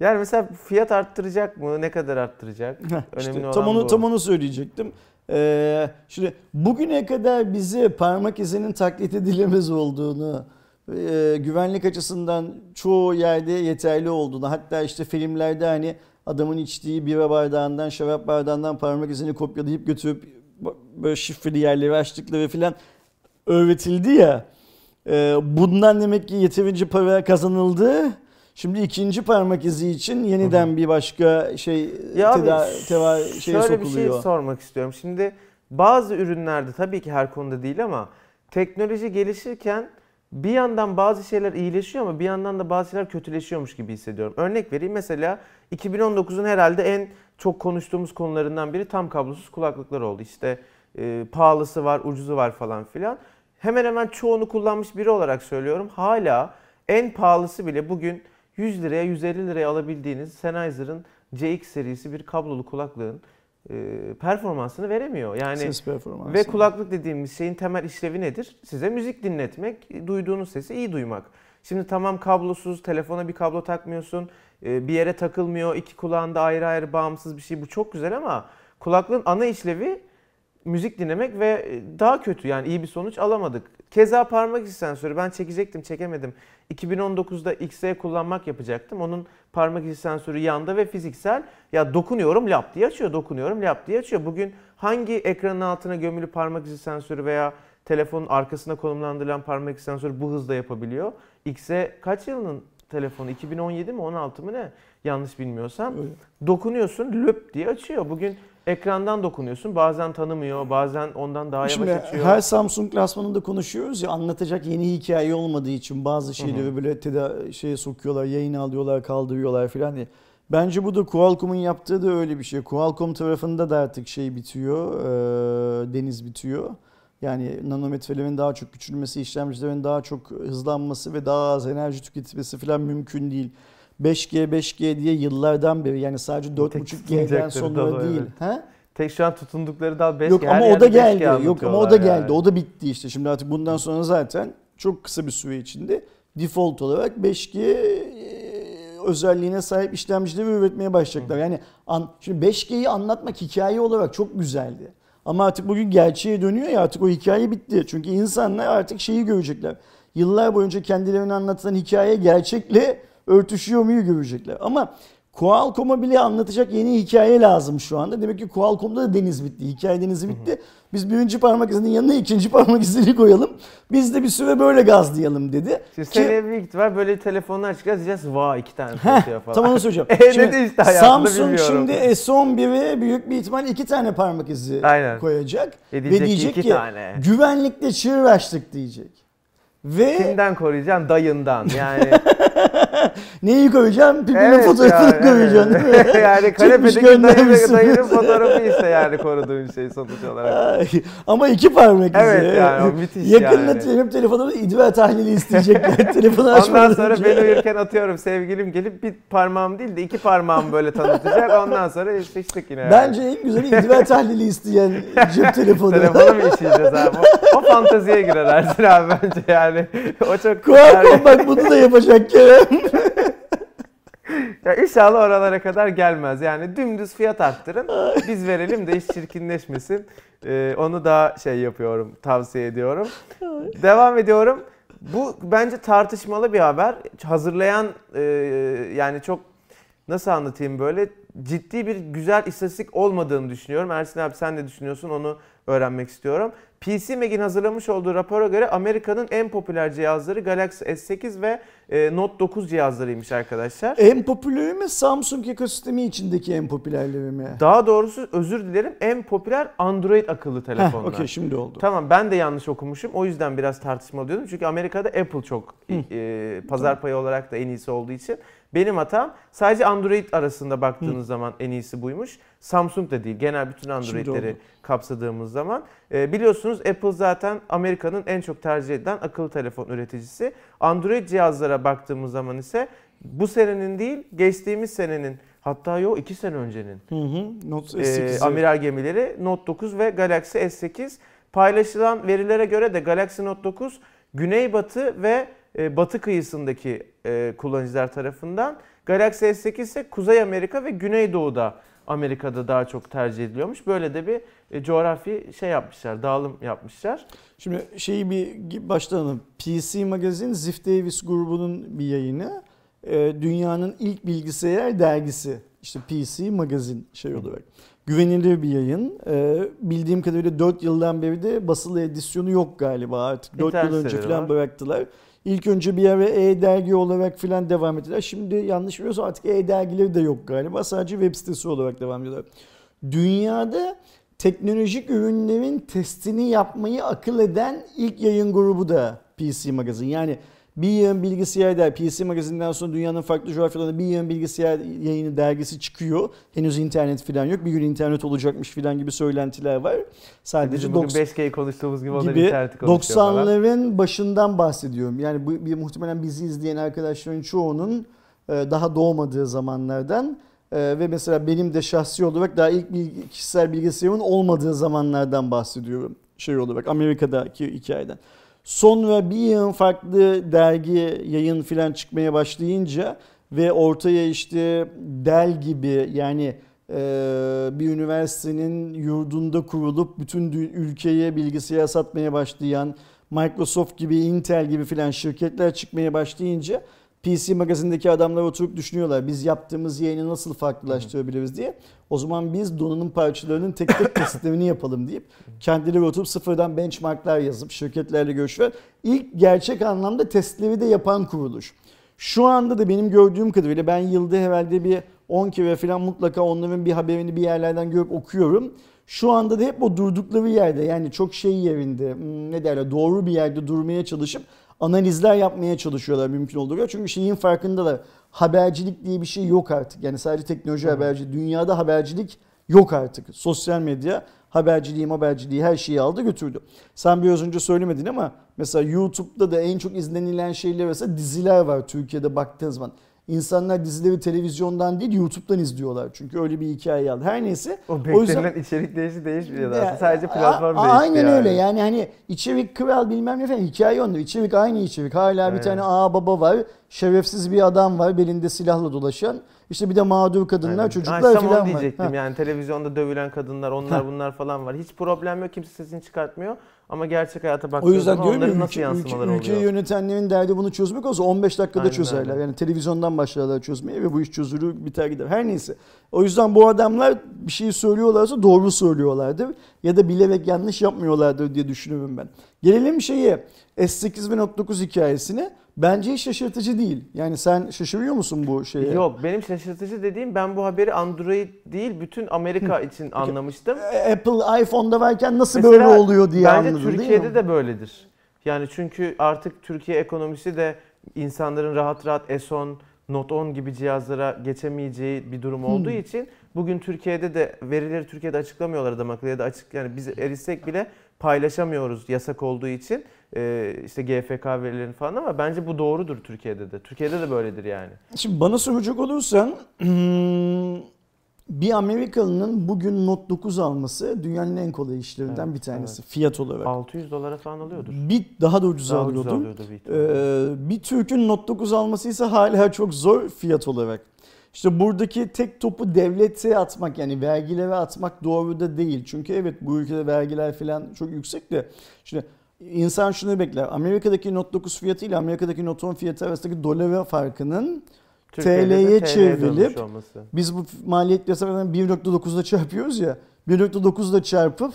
Yani mesela fiyat arttıracak mı? Ne kadar arttıracak? Heh, Önemli işte olan tam onu bu. tam onu söyleyecektim. Ee, şimdi bugüne kadar bize parmak izinin taklit edilemez olduğunu, e, güvenlik açısından çoğu yerde yeterli olduğunu, hatta işte filmlerde hani adamın içtiği bira bardağından, şarap bardağından parmak izini kopyalayıp götürüp böyle şifreli yerleri açtıkları falan öğretildi ya. Ee, bundan demek ki yeterince para kazanıldı. Şimdi ikinci parmak izi için yeniden bir başka şey Ya teda, teva şeye şöyle bir şey sokuluyor. sormak istiyorum. Şimdi bazı ürünlerde tabii ki her konuda değil ama teknoloji gelişirken bir yandan bazı şeyler iyileşiyor ama bir yandan da bazı şeyler kötüleşiyormuş gibi hissediyorum. Örnek vereyim mesela 2019'un herhalde en çok konuştuğumuz konularından biri tam kablosuz kulaklıklar oldu. İşte e, pahalısı var, ucuzu var falan filan. Hemen hemen çoğunu kullanmış biri olarak söylüyorum. Hala en pahalısı bile bugün 100 liraya 150 liraya alabildiğiniz Sennheiser'ın CX serisi bir kablolu kulaklığın e, performansını veremiyor. Yani Ses performansı. ve kulaklık dediğimiz şeyin temel işlevi nedir? Size müzik dinletmek, duyduğunuz sesi iyi duymak. Şimdi tamam kablosuz, telefona bir kablo takmıyorsun, e, bir yere takılmıyor, iki kulağında ayrı ayrı bağımsız bir şey. Bu çok güzel ama kulaklığın ana işlevi müzik dinlemek ve e, daha kötü yani iyi bir sonuç alamadık. Keza parmak izi sensörü ben çekecektim çekemedim. 2019'da XE kullanmak yapacaktım. Onun parmak izi sensörü yanda ve fiziksel. Ya dokunuyorum lap diye açıyor, dokunuyorum lap diye açıyor. Bugün hangi ekranın altına gömülü parmak izi sensörü veya telefonun arkasına konumlandırılan parmak izi sensörü bu hızda yapabiliyor? XE kaç yılının telefonu? 2017 mi 16 mı ne? Yanlış bilmiyorsam. Öyle. Dokunuyorsun löp diye açıyor. Bugün ekrandan dokunuyorsun. Bazen tanımıyor, bazen ondan daha yavaş Şimdi açıyor. her Samsung klasmanında konuşuyoruz ya anlatacak yeni hikaye olmadığı için bazı şeyleri böyle teda şeye sokuyorlar, yayına alıyorlar, kaldırıyorlar falan diye. Bence bu da Qualcomm'un yaptığı da öyle bir şey. Qualcomm tarafında da artık şey bitiyor, e, deniz bitiyor. Yani nanometrelerin daha çok küçülmesi, işlemcilerin daha çok hızlanması ve daha az enerji tüketmesi falan mümkün değil. 5G 5G diye yıllardan beri yani sadece 4.5G'den tutunacakları sonra değil. evet. Ha? Tek şu an tutundukları dal 5G. Yok ama o da 5G geldi. Yok ama o da geldi. yani. O da bitti işte. Şimdi artık bundan sonra zaten çok kısa bir süre içinde default olarak 5G e, özelliğine sahip işlemcileri üretmeye başlayacaklar. Yani an, şimdi 5G'yi anlatmak hikaye olarak çok güzeldi. Ama artık bugün gerçeğe dönüyor ya artık o hikaye bitti. Çünkü insanlar artık şeyi görecekler. Yıllar boyunca kendilerine anlatılan hikaye gerçekle örtüşüyor muyu görecekler. Ama Qualcomm'a bile anlatacak yeni hikaye lazım şu anda. Demek ki Qualcomm'da da deniz bitti. Hikaye denizi bitti. Biz birinci parmak izinin yanına ikinci parmak izini koyalım. Biz de bir süre böyle gazlayalım dedi. Şimdi Ki- seneye büyük ihtimal böyle telefonlar çıkacağız diyeceğiz. Vay iki tane satıyor falan. tam onu söyleyeceğim. E, ne Şimdi işte Samsung bilmiyorum. şimdi S11'e büyük bir ihtimal iki tane parmak izi Aynen. koyacak. E ve diyecek ki diyecek iki ki tane. güvenlikte çığır açtık diyecek. Ve Kimden koruyacaksın? Dayından. Yani neyi koyacağım? Pipinin Evet fotoğrafını yani, koyacaksın. değil mi? yani kanepedeki dayı, dayının fotoğrafı işte yani koruduğun şey sonuç olarak. Ama iki parmak izi. Evet yani o müthiş Yakında yani. telefon telefonumda idrar tahlili isteyecekler. Telefonu Ondan açmadan sonra önce. ben uyurken atıyorum sevgilim gelip bir parmağım değil de iki parmağımı böyle tanıtacak. Ondan sonra eşleştik yine. yani. Bence en güzeli idrar tahlili isteyen cep telefonu. Telefonu mu işleyeceğiz abi? O, o fanteziye girer Ersin abi bence yani. O çok... Qualcomm bak bunu da yapacak Kerem. Ya inşallah oralara kadar gelmez. Yani dümdüz fiyat arttırın. Biz verelim de iş çirkinleşmesin. Ee, onu da şey yapıyorum, tavsiye ediyorum. Devam ediyorum. Bu bence tartışmalı bir haber. Hazırlayan e, yani çok nasıl anlatayım böyle ciddi bir güzel istatistik olmadığını düşünüyorum. Ersin abi sen ne düşünüyorsun onu öğrenmek istiyorum. PC Mag'in hazırlamış olduğu rapora göre Amerika'nın en popüler cihazları Galaxy S8 ve e, Note 9 cihazlarıymış arkadaşlar. En popüleri mi Samsung ekosistemi içindeki en popülerleri mi? Daha doğrusu özür dilerim en popüler Android akıllı telefonlar. Okey şimdi oldu. Tamam ben de yanlış okumuşum. O yüzden biraz tartışma diyordum. Çünkü Amerika'da Apple çok e, pazar payı olarak da en iyisi olduğu için. Benim hatam sadece Android arasında baktığınız zaman en iyisi buymuş. Samsung da değil. Genel bütün Android'leri kapsadığımız zaman. E, biliyorsunuz Apple zaten Amerika'nın en çok tercih edilen akıllı telefon üreticisi. Android cihazlara baktığımız zaman ise bu senenin değil geçtiğimiz senenin hatta yok 2 sene öncenin Hı hı. Note e, S8. amiral gemileri Note 9 ve Galaxy S8. Paylaşılan verilere göre de Galaxy Note 9 güneybatı ve batı kıyısındaki e, kullanıcılar tarafından. Galaxy S8 ise Kuzey Amerika ve Güneydoğu'da Amerika'da daha çok tercih ediliyormuş. Böyle de bir e, coğrafi şey yapmışlar, dağılım yapmışlar. Şimdi şeyi bir başlayalım. PC Magazine Ziff Davis grubunun bir yayını. Dünyanın ilk bilgisayar dergisi. İşte PC Magazine şey olarak. Güvenilir bir yayın. Bildiğim kadarıyla 4 yıldan beri de basılı edisyonu yok galiba artık. 4 İnternet yıl önce falan bıraktılar. İlk önce bir ara e-dergi olarak falan devam ettiler. Şimdi yanlış biliyorsam artık e-dergileri de yok galiba. Sadece web sitesi olarak devam ediyorlar. Dünyada teknolojik ürünlerin testini yapmayı akıl eden ilk yayın grubu da PC Magazine. Yani bir yığın bilgisayar der. PC Magazine'den sonra dünyanın farklı coğrafyalarında bir yığın bilgisayar yayını dergisi çıkıyor. Henüz internet falan yok. Bir gün internet olacakmış falan gibi söylentiler var. Sadece Bizim bugün 90 5G konuştuğumuz gibi gibi interneti konuşuyor falan. 90'ların başından bahsediyorum. Yani bu bir, muhtemelen bizi izleyen arkadaşların çoğunun e, daha doğmadığı zamanlardan e, ve mesela benim de şahsi olarak daha ilk bilgi, kişisel bilgisayarımın olmadığı zamanlardan bahsediyorum. Şey olarak Amerika'daki hikayeden. Sonra bir yığın farklı dergi, yayın filan çıkmaya başlayınca ve ortaya işte Dell gibi yani e, bir üniversitenin yurdunda kurulup bütün ülkeye bilgisayar satmaya başlayan Microsoft gibi, Intel gibi filan şirketler çıkmaya başlayınca PC magazindeki adamlar oturup düşünüyorlar. Biz yaptığımız yayını nasıl farklılaştırabiliriz diye. O zaman biz donanım parçalarının tek tek testlerini yapalım deyip kendileri oturup sıfırdan benchmarklar yazıp şirketlerle görüşüyor. İlk gerçek anlamda testleri de yapan kuruluş. Şu anda da benim gördüğüm kadarıyla ben yılda herhalde bir 10 kere falan mutlaka onların bir haberini bir yerlerden görüp okuyorum. Şu anda da hep o durdukları yerde yani çok şey yerinde hmm, ne derler doğru bir yerde durmaya çalışıp analizler yapmaya çalışıyorlar mümkün olduğu. Çünkü şeyin farkındalar. Habercilik diye bir şey yok artık. Yani sadece teknoloji haberci. Dünyada habercilik yok artık. Sosyal medya haberciliği, haberciliği her şeyi aldı götürdü. Sen biraz önce söylemedin ama mesela YouTube'da da en çok izlenilen şeyler arasında diziler var Türkiye'de baktığın zaman. İnsanlar dizileri televizyondan değil YouTube'dan izliyorlar. Çünkü öyle bir hikaye aldı. Her neyse. O o yüzden içerik değişti değişmiyor da ya. Sadece platform a- değişti Aynen yani. öyle yani hani içerik kral bilmem ne falan hikaye onda. İçerik aynı içerik. Hala bir Evet. tane ağa baba var. Şerefsiz bir adam var belinde silahla dolaşan. İşte bir de mağdur kadınlar, Aynen. çocuklar tam falan var. diyecektim Ha. yani televizyonda dövülen kadınlar onlar Ha. bunlar falan var. Hiç problem yok kimse sesini çıkartmıyor ama gerçek hayata O baktığınız yüzden zaman onların nasıl ülke, yansımaları ülke, ülkeyi oluyor. yönetenlerin derdi bunu çözmek olsa 15 dakikada Aynen çözerler. öyle. Yani televizyondan başlarlar çözmeye ve bu iş çözülür biter gider. Her neyse. O yüzden bu adamlar bir şey söylüyorlarsa doğru söylüyorlardır. Ya da bilerek yanlış yapmıyorlardır diye düşünüyorum ben. Gelelim şeye S8 ve Note 9 hikayesine. Bence hiç şaşırtıcı değil. Yani sen şaşırıyor musun bu şeye? Yok benim şaşırtıcı dediğim ben bu haberi Android değil bütün Amerika için anlamıştım. E, Apple iPhone'da varken nasıl Mesela böyle oluyor diye Bence anladın değil mi? Türkiye'de de böyledir. Yani çünkü artık Türkiye ekonomisi de insanların rahat rahat S10, Note 10 gibi cihazlara geçemeyeceği bir durum olduğu Hmm. için bugün Türkiye'de de verileri Türkiye'de açıklamıyorlar adam akıllı ya da açık yani biz erişsek bile paylaşamıyoruz yasak olduğu için Ee, işte GFK verilerini falan ama bence bu doğrudur Türkiye'de de. Türkiye'de de böyledir yani. Şimdi bana soracak olursan bir Amerikalı'nın bugün Note 9 alması dünyanın en kolay işlerinden Evet, bir tanesi fiyat olarak. 600 dolara falan alıyordur. Bir daha da ucuz Daha ucuz alıyordu. alıyordu ihtimalle. Ee, bir Türk'ün Note 9 alması ise hala çok zor fiyat olarak. İşte buradaki tek topu devlete atmak yani vergilere atmak doğru da değil. Çünkü evet bu ülkede vergiler falan çok yüksek de. Şimdi insan şunu bekler. Amerika'daki Note 9 fiyatı ile Amerika'daki Note 10 fiyatı arasındaki dolar farkının TL'ye çevrilip biz bu maliyet yasalarından 1.9'da çarpıyoruz ya. 1.9'da çarpıp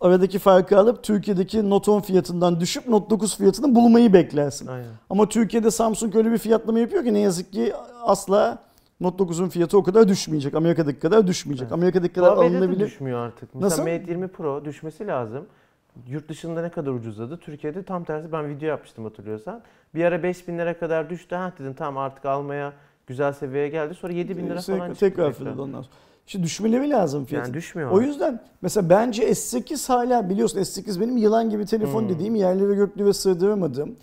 aradaki farkı alıp Türkiye'deki Note 10 fiyatından düşüp Note 9 fiyatını bulmayı beklersin. Aynen. Ama Türkiye'de Samsung öyle bir fiyatlama yapıyor ki ne yazık ki asla Note 9'un fiyatı o kadar düşmeyecek. Amerika'daki kadar düşmeyecek. Evet. Amerika'daki kadar Huawei'de de alınabilir. düşmüyor artık. Mesela Nasıl? Mate 20 Pro düşmesi lazım. Yurt dışında ne kadar ucuzladı? Türkiye'de tam tersi ben video yapmıştım hatırlıyorsan. Bir ara 5000 lira kadar düştü. Ha dedim tamam artık almaya güzel seviyeye geldi. Sonra 7000 lira Tekrar- falan çıktı. Tekrar fırladı ondan sonra. İşte düşmeleri lazım fiyatın. Yani düşmüyor. O yüzden mesela bence S8 hala biliyorsun S8 benim yılan gibi telefon Hmm. dediğim yerleri göklere sığdıramadığım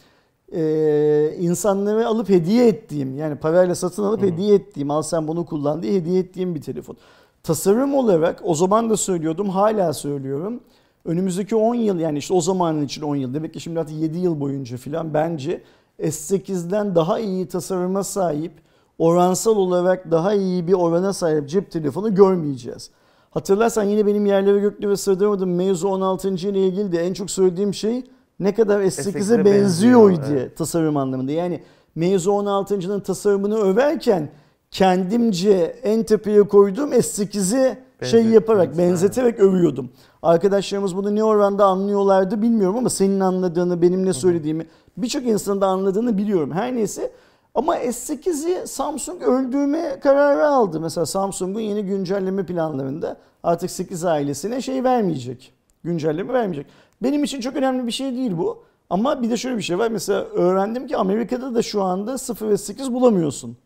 e, insanlara alıp hediye ettiğim yani parayla satın alıp Hı. hediye ettiğim al sen bunu kullan diye hediye ettiğim bir telefon. Tasarım olarak o zaman da söylüyordum hala söylüyorum. Önümüzdeki 10 yıl yani işte o zamanın için 10 yıl demek ki şimdi artık 7 yıl boyunca filan bence S8'den daha iyi tasarıma sahip oransal olarak daha iyi bir orana sahip cep telefonu görmeyeceğiz. Hatırlarsan yine benim yerlere göklere sığdırmadığım mevzu 16. ile ilgili de en çok söylediğim şey ne kadar S8'e S8'e benziyor benziyor, diye tasarım anlamında. Yani mevzu 16.'nın tasarımını överken kendimce en tepeye koyduğum S8'i şey yaparak benzeterek övüyordum. Arkadaşlarımız bunu ne oranda anlıyorlardı bilmiyorum ama senin anladığını, benim ne söylediğimi birçok insanın da anladığını biliyorum. Her neyse ama S8'i Samsung öldürme kararı aldı. Mesela Samsung'un yeni güncelleme planlarında artık 8 ailesine şey vermeyecek. Güncelleme vermeyecek. Benim için çok önemli bir şey değil bu. Ama bir de şöyle bir şey var. Mesela öğrendim ki Amerika'da da şu anda 0 ve 8 bulamıyorsun.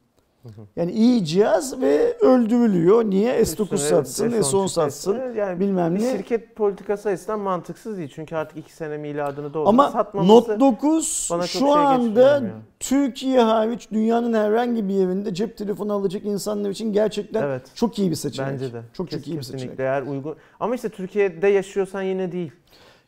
Yani iyi cihaz ve öldürülüyor. Niye? S9 satsın, S10 satsın. Yani bilmem ne. şirket politikası açısından mantıksız değil. Çünkü artık 2 sene miladını doldu. Ama Satmaması Note 9 bana çok şu şey anda. Türkiye hariç dünyanın herhangi bir yerinde cep telefonu alacak insanlar için gerçekten Evet. çok iyi bir seçenek. Bence de. Çok çok Kes- iyi bir seçenek. eğer uygun. Ama işte Türkiye'de yaşıyorsan yine değil.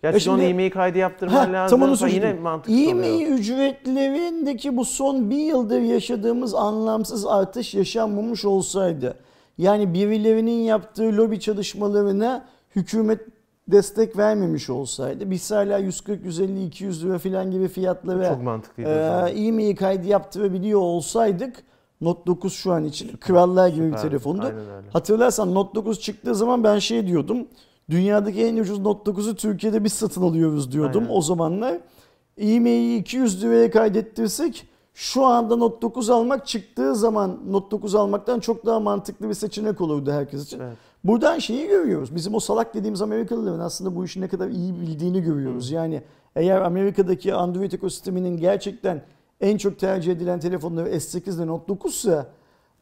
Ya E şimdi şimdi- e-mail kaydı yaptırman Ha, lazım. tam onu falan. Yine oluyor. İğme ücretlerindeki bu son bir yıldır yaşadığımız anlamsız artış yaşanmamış olsaydı yani birilerinin yaptığı lobi çalışmalarına hükümet destek vermemiş olsaydı biz hala 140, 150, 200 lira falan gibi fiyatlara Çok mantıklıydı. e, e-mail kaydı yaptırabiliyor olsaydık Note 9 şu an için krallar gibi bir telefondu. Hatırlarsan Note 9 çıktığı zaman ben şey diyordum. Dünyadaki en ucuz Note 9'u Türkiye'de biz satın alıyoruz diyordum Aynen. o zamanlar. E-mail'i 200 liraya kaydettirsek şu anda Note 9 almak çıktığı zaman Note 9 almaktan çok daha mantıklı bir seçenek olurdu herkes için. Evet. Buradan şeyi görüyoruz. Bizim o salak dediğimiz Amerikalıların aslında bu işi ne kadar iyi bildiğini görüyoruz. Yani eğer Amerika'daki Android ekosisteminin gerçekten en çok tercih edilen telefonları S8 ile Note 9 ise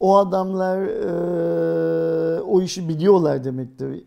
o adamlar eee, o işi biliyorlar demektir.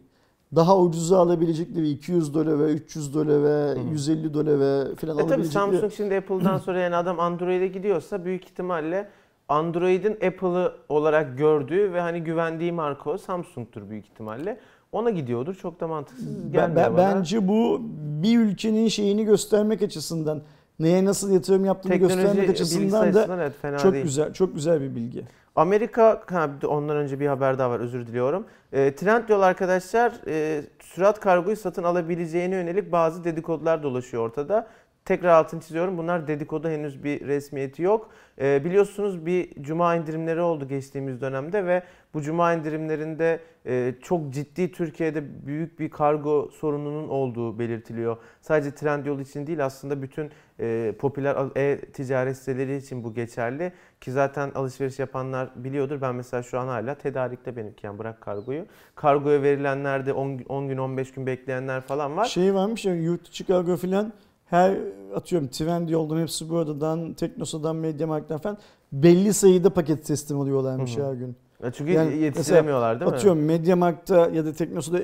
Daha ucuza alabilecekleri 200 dolara, 300 dolara, 150 dolara falan E tabii alabilecekleri. Samsung şimdi Apple'dan sonra yani adam Android'e gidiyorsa büyük ihtimalle Android'in Apple'ı olarak gördüğü ve hani güvendiği marka o Samsung'tur büyük ihtimalle. Ona gidiyordur. Çok da mantıksız Ben- gelmiyor ben- bana. Bence bu bir ülkenin şeyini göstermek açısından, neye nasıl yatırım yaptığını Teknoloji göstermek açısından da evet fena çok değil. güzel, çok güzel bir bilgi. Amerika, ha, ondan önce bir haber daha var özür diliyorum. E, Trendyol arkadaşlar e, sürat kargoyu satın alabileceğine yönelik bazı dedikodular dolaşıyor ortada. Tekrar altını çiziyorum bunlar dedikodu henüz bir resmiyeti yok. E, biliyorsunuz bir cuma indirimleri oldu geçtiğimiz dönemde ve bu cuma indirimlerinde e, çok ciddi Türkiye'de büyük bir kargo sorununun olduğu belirtiliyor. Sadece Trendyol için değil aslında bütün e, popüler e-ticaret siteleri için bu geçerli. Ki zaten alışveriş yapanlar biliyordur. Ben mesela şu an hala tedarikte benimki yani bırak kargoyu. Kargoya verilenler de 10, 10 gün 15 gün bekleyenler falan var. Şey varmış ya yurt içi kargo falan her atıyorum Trendyol'dan hepsi buradan, Teknosa'dan, Mediamarkt'tan falan belli sayıda paket teslim alıyorlarmış Hı hı. her gün. Ya Çünkü Yani yetiştiremiyorlar değil mi? Atıyorum Mediamarkt'ta ya da Teknosa'da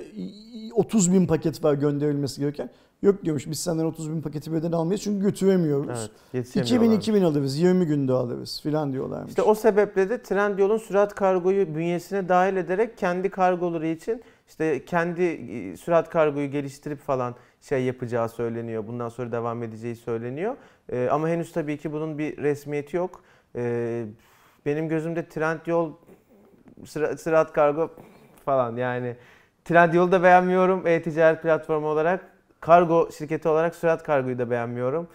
30 bin paket var gönderilmesi gereken. Yok diyormuş biz senden 30 bin paketi birden almayız çünkü götüremiyoruz. Evet, 2000 yetiştiremiyorlar. 2000 alırız, 20 günde alırız filan diyorlarmış. İşte o sebeple de Trendyol'un sürat kargoyu bünyesine dahil ederek kendi kargoları için işte kendi sürat kargoyu geliştirip falan şey yapacağı söyleniyor. Bundan sonra devam edeceği söyleniyor. E, ama henüz tabii ki bunun bir resmiyeti yok. E, benim gözümde Trendyol sıra- sürat kargo falan yani Trendyol'u da beğenmiyorum e-ticaret platformu olarak. Kargo şirketi olarak sürat kargoyu da beğenmiyorum.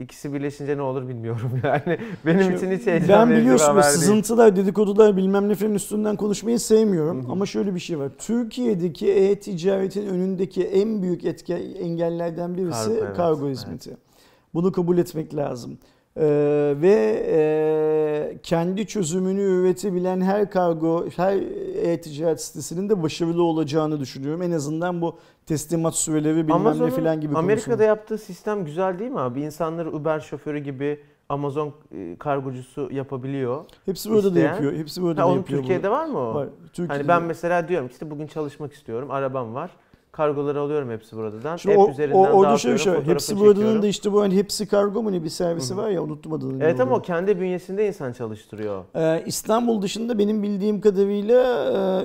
İkisi birleşince ne olur bilmiyorum yani. Benim Şimdi için hiç heyecan Ben verici bir biliyorsun haber bu değil. sızıntılar, dedikodular bilmem ne falan üstünden konuşmayı sevmiyorum. Hı hı. Ama şöyle bir şey var. Türkiye'deki e-ticaretin önündeki en büyük etki engellerden birisi Kargo, kargo, evet, hizmeti. Bunu kabul etmek lazım. Ee, ve e, kendi çözümünü üretebilen her kargo, her e-ticaret sitesinin de başarılı olacağını düşünüyorum. En azından bu teslimat süreleri bilmem ne Amazon'un falan gibi Amerika'da konusunda. yaptığı sistem güzel değil mi abi? İnsanları Uber şoförü gibi Amazon e, kargocusu yapabiliyor. Hepsi burada da isteyen- yapıyor. Hepsi burada Ha, da onun yapıyor. Türkiye'de bunu. var mı o? Var. Türkiye'de Hani ben mesela diyorum ki işte bugün çalışmak istiyorum. Arabam var. Kargoları alıyorum hepsi buradan. Şimdi App o, üzerinden o, orada şöyle şey Hepsi buradanın da işte bu hani hepsi kargo mu ne bir servisi var ya unuttum adını. Evet ama o kendi bünyesinde insan çalıştırıyor. Ee, İstanbul dışında benim bildiğim kadarıyla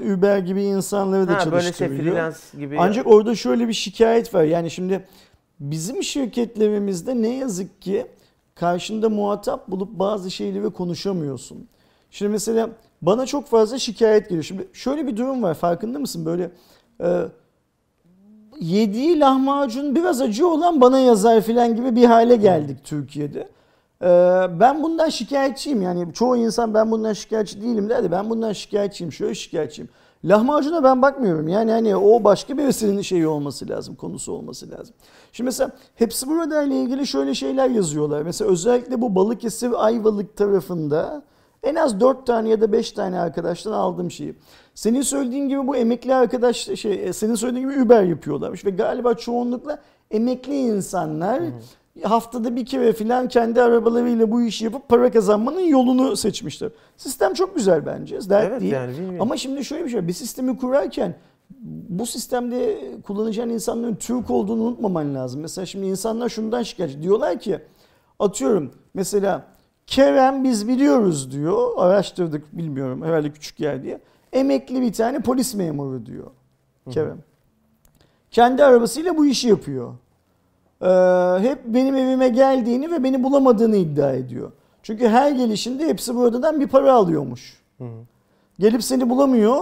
e, Uber gibi insanları da Ha, böyle şey çalıştırıyor. freelance gibi. Ancak orada şöyle bir şikayet var. Yani şimdi bizim şirketlerimizde ne yazık ki karşında muhatap bulup bazı şeyleri konuşamıyorsun. Şimdi mesela bana çok fazla şikayet geliyor. Şimdi şöyle bir durum var farkında mısın? Böyle e, yediği lahmacun biraz acı olan bana yazar filan gibi bir hale geldik Türkiye'de. Ee, ben bundan şikayetçiyim yani çoğu insan ben bundan şikayetçi değilim der de ben bundan şikayetçiyim şöyle şikayetçiyim. Lahmacuna ben bakmıyorum yani hani o başka birisinin şeyi olması lazım konusu olması lazım. Şimdi mesela hepsi burada ile ilgili şöyle şeyler yazıyorlar. Mesela özellikle bu Balıkesir Ayvalık tarafında en az 4 tane ya da 5 tane arkadaştan aldığım şeyi. Senin söylediğin gibi bu emekli arkadaş şey senin söylediğin gibi Uber yapıyorlarmış ve galiba çoğunlukla emekli insanlar haftada bir kere falan kendi arabalarıyla bu işi yapıp para kazanmanın yolunu seçmişler. Sistem çok güzel bence. Dert Evet değil. yani bilmiyorum. Ama şimdi şöyle bir şey. Bir sistemi kurarken bu sistemde kullanacağın insanların Türk olduğunu unutmaman lazım. Mesela şimdi insanlar şundan şikayetçi. Diyorlar ki atıyorum mesela Kerem biz biliyoruz diyor. Araştırdık bilmiyorum herhalde küçük yer diye. Emekli bir tane polis memuru diyor Kerem. Kendi arabasıyla bu işi yapıyor. Ee, hep benim evime geldiğini ve beni bulamadığını iddia ediyor. Çünkü her gelişinde hepsi buradan bir para alıyormuş. Hı hı. Gelip seni bulamıyor.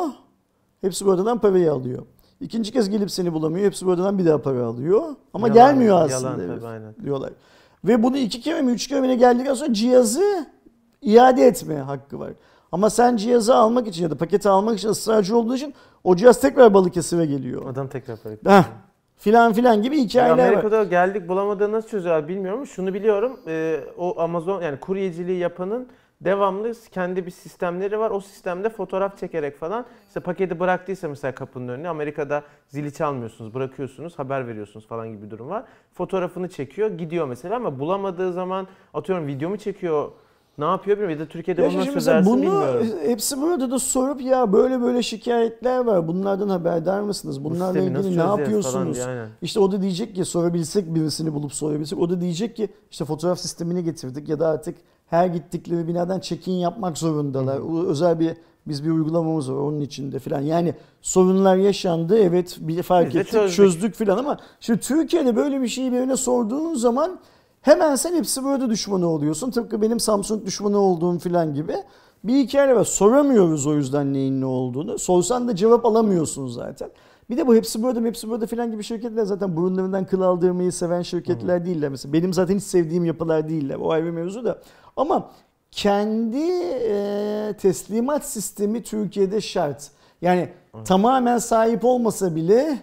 Hepsi buradan parayı alıyor. İkinci kez gelip seni bulamıyor. Hepsi buradan bir daha para alıyor. Ama Yalan- gelmiyor yalan aslında. tabii, herif, aynen. Diyorlar. Ve bunu iki kere mi üç kere mi geldikten sonra cihazı iade etmeye hakkı var. Ama sen cihazı almak için ya da paketi almak için ısrarcı olduğu için o cihaz tekrar Balıkesir'e geliyor. Adam tekrar Heh, filan filan gibi hikayeler var. Amerika'da geldik bulamadığı nasıl çözüyorlar bilmiyorum. Şunu biliyorum. e, o Amazon yani kuryeciliği yapanın devamlı kendi bir sistemleri var. O sistemde fotoğraf çekerek falan işte paketi bıraktıysa mesela kapının önüne Amerika'da zili çalmıyorsunuz, bırakıyorsunuz, haber veriyorsunuz falan gibi bir durum var. Fotoğrafını çekiyor, gidiyor mesela ama bulamadığı zaman atıyorum videomu çekiyor. Ne yapıyor bilmiyorum ya da Türkiye'de Ya bunu nasıl çözersin bunu bilmiyorum. hepsi burada da sorup ya böyle böyle şikayetler var. Bunlardan haberdar mısınız? Bu Bunlarla nasıl ilgili ne yapıyorsunuz? diye. İşte o da diyecek ki sorabilsek birisini bulup sorabilsek. O da diyecek ki işte fotoğraf sistemini getirdik ya da artık her gittikleri binadan check-in yapmak zorundalar. O özel bir biz bir uygulamamız var onun içinde falan. Yani sorunlar yaşandı evet bir fark Biz ettik çözdük. çözdük falan ama şimdi Türkiye'de böyle bir şeyi birine sorduğun zaman hemen sen hepsi böyle düşmanı oluyorsun. Tıpkı benim Samsung düşmanı olduğum falan gibi. Bir hikaye var. Soramıyoruz o yüzden neyin ne olduğunu. Sorsan da cevap alamıyorsun zaten. Bir de bu hepsi burada hepsi burada falan gibi şirketler zaten burunlarından kıl aldırmayı seven şirketler değiller. Mesela benim zaten hiç sevdiğim yapılar değiller. O ayrı mevzu da. Ama kendi e, teslimat sistemi Türkiye'de şart. Yani tamamen sahip olmasa bile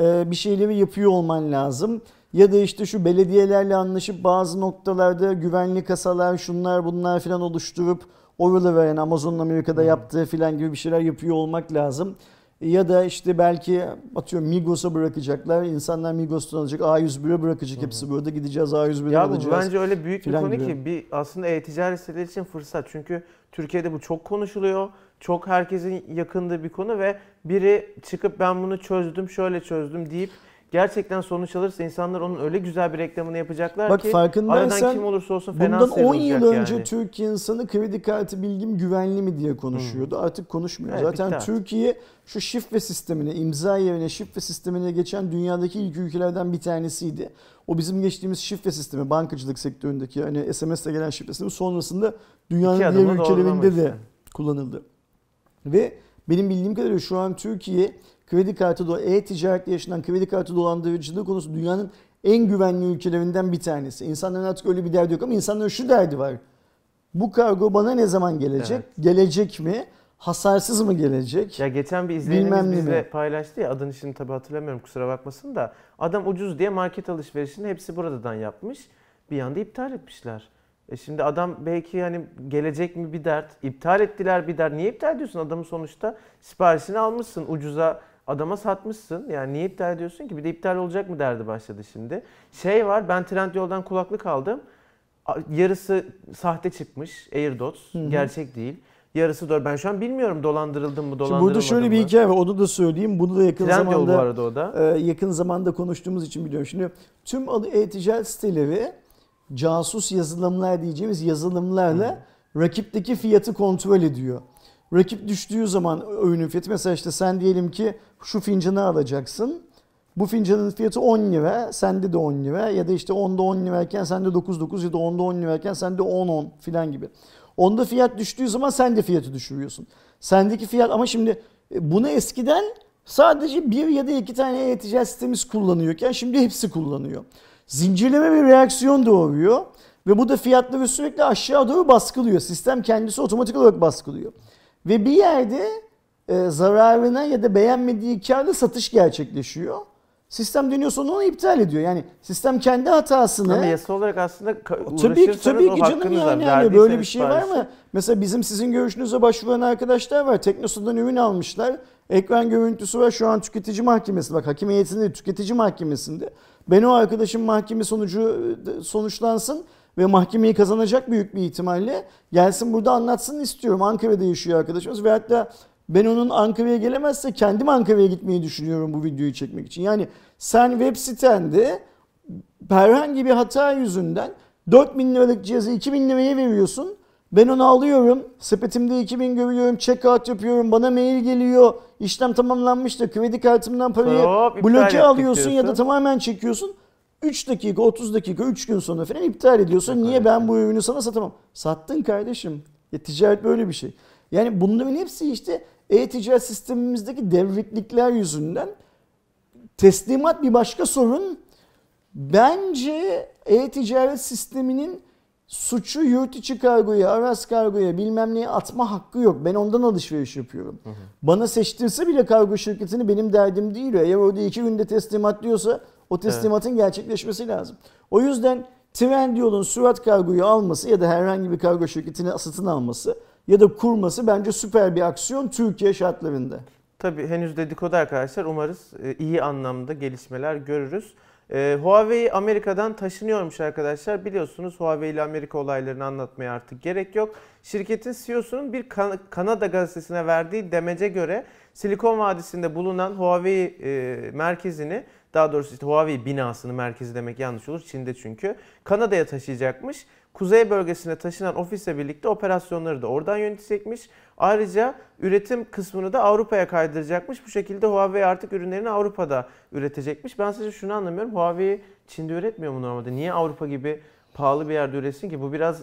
e, bir şeyleri yapıyor olman lazım. Ya da işte şu belediyelerle anlaşıp bazı noktalarda güvenli kasalar şunlar bunlar filan oluşturup oralara yani Amazon'un Amerika'da yaptığı filan gibi bir şeyler yapıyor olmak lazım. Ya da işte belki atıyorum Migros'a bırakacaklar. İnsanlar Migros'tan alacak. A101'e bırakacak. Hepsi burada gideceğiz A101'e Ya alacağız. bence öyle büyük bir konu gibi. ki bir aslında e-ticaret siteleri için fırsat. Çünkü Türkiye'de bu çok konuşuluyor. Çok herkesin yakındığı bir konu ve biri çıkıp ben bunu çözdüm, şöyle çözdüm deyip gerçekten sonuç alırsa insanlar onun öyle güzel bir reklamını yapacaklar Bak ki aradan kim olursa olsun fena Bundan 10 sıyrılacak yıl önce yani. Türkiye insanı kredi kartı bilgim güvenli mi diye konuşuyordu. Artık konuşmuyor. Evet, Zaten. Türkiye şu şifre sistemine, imza yerine şifre sistemine geçen dünyadaki ilk ülkelerden bir tanesiydi. O bizim geçtiğimiz şifre sistemi, bankacılık sektöründeki hani SMS'le gelen şifre sistemi sonrasında dünyanın diğer ülkelerinde de kullanıldı. Ve benim bildiğim kadarıyla şu an Türkiye kredi kartı do e-ticaretle yaşanan kredi kartı dolandırıcılığı konusu dünyanın en güvenli ülkelerinden bir tanesi. İnsanların artık öyle bir derdi yok ama insanların şu derdi var. Bu kargo bana ne zaman gelecek? Evet. Gelecek mi? Hasarsız mı gelecek? Ya geçen bir izleyenimiz bizle mi? paylaştı ya adını şimdi tabii hatırlamıyorum kusura bakmasın da adam ucuz diye market alışverişini hepsi buradan yapmış. Bir anda iptal etmişler. E şimdi adam belki hani gelecek mi bir dert, iptal ettiler bir dert. Niye iptal ediyorsun adamın sonuçta siparişini almışsın ucuza adama satmışsın. Yani niye iptal ediyorsun ki? Bir de iptal olacak mı derdi başladı şimdi. Şey var ben Trendyol'dan kulaklık aldım. Yarısı sahte çıkmış AirDots Hı hı. gerçek değil. yarısı doğru. Ben şu an bilmiyorum dolandırıldım mı Şimdi dolandırılmadım burada şöyle bir mı. hikaye var. Onu da söyleyeyim. Bunu da yakın Trendyol bu zamanda arada o da. e, yakın zamanda konuştuğumuz için biliyorum. Şimdi tüm e-ticaret siteleri casus yazılımlar diyeceğimiz yazılımlarla rakipteki fiyatı kontrol ediyor. Rakip düştüğü zaman ürünün fiyatı mesela işte sen diyelim ki şu fincanı alacaksın. Bu fincanın fiyatı 10 lira, sende de 10 lira ya da işte 10'da 10 lirayken sende 9.9 ya da 10'da 10 lirayken sende 10.10 filan gibi. Onda fiyat düştüğü zaman sen de fiyatı düşürüyorsun. Sendeki fiyat ama şimdi e, bunu eskiden sadece bir ya da iki tane e-ticaret sitemiz kullanıyorken şimdi hepsi kullanıyor. Zincirleme bir reaksiyon doğuruyor ve bu da fiyatları sürekli aşağı doğru baskılıyor. Sistem kendisi otomatik olarak baskılıyor. Ve bir yerde e, zararına ya da beğenmediği karla satış gerçekleşiyor. Sistem dönüyor sonra onu iptal ediyor. Yani sistem kendi hatasını... Ama yasa olarak aslında Tabii ki tabii ki canım yani, yani böyle bir şey var mı? Mesela bizim sizin görüşünüze başvuran arkadaşlar var. Teknosa'dan ürün almışlar. Ekran görüntüsü var şu an tüketici mahkemesi. Bak hakim heyetinde tüketici mahkemesinde. Ben o arkadaşın mahkeme sonucu sonuçlansın ve mahkemeyi kazanacak büyük bir ihtimalle gelsin burada anlatsın istiyorum. Ankara'da yaşıyor arkadaşımız ve hatta ben onun Ankara'ya gelemezse kendim Ankara'ya gitmeyi düşünüyorum bu videoyu çekmek için. Yani sen web sitende herhangi bir hata yüzünden 4000 liralık cihazı 2000 liraya veriyorsun. Ben onu alıyorum. Sepetimde 2000 görüyorum. Check out yapıyorum. Bana mail geliyor. İşlem tamamlanmıştır. Kredi kartımdan parayı hop, bloke alıyorsun ya da diyorsun. tamamen çekiyorsun. 3 dakika, 30 dakika, 3 gün sonra falan iptal ediyorsun. Çok Niye öyle. ben bu ürünü sana satamam? Sattın kardeşim. Ya ticaret böyle bir şey. Yani bunların hepsi işte e-ticaret sistemimizdeki devriklikler yüzünden teslimat bir başka sorun. Bence e-ticaret sisteminin suçu yurt içi kargoya, aras kargoya bilmem neye atma hakkı yok. Ben ondan alışveriş yapıyorum. Bana seçtirse bile kargo şirketini benim derdim değil. Eğer orada iki günde teslimat diyorsa o teslimatın gerçekleşmesi lazım. O yüzden Trendyol'un Surat Kargo'yu alması ya da herhangi bir kargo şirketini satın alması ya da kurması bence süper bir aksiyon Türkiye şartlarında. Tabii henüz dedikodu arkadaşlar. Umarız e, iyi anlamda gelişmeler görürüz. E, Huawei Amerika'dan taşınıyormuş arkadaşlar. Biliyorsunuz Huawei ile Amerika olaylarını anlatmaya artık gerek yok. Şirketin CEO'sunun bir Kan- Kanada gazetesine verdiği demece göre Silikon Vadisi'nde bulunan Huawei e, merkezini daha doğrusu işte Huawei binasını merkezi demek yanlış olur. Çin'de çünkü. Kanada'ya taşıyacakmış. Kuzey bölgesine taşınan ofisle birlikte operasyonları da oradan yönetecekmiş. Ayrıca üretim kısmını da Avrupa'ya kaydıracakmış. Bu şekilde Huawei artık ürünlerini Avrupa'da üretecekmiş. Ben sadece şunu anlamıyorum. Huawei Çin'de üretmiyor mu normalde? Niye Avrupa gibi pahalı bir yerde üretsin ki? Bu biraz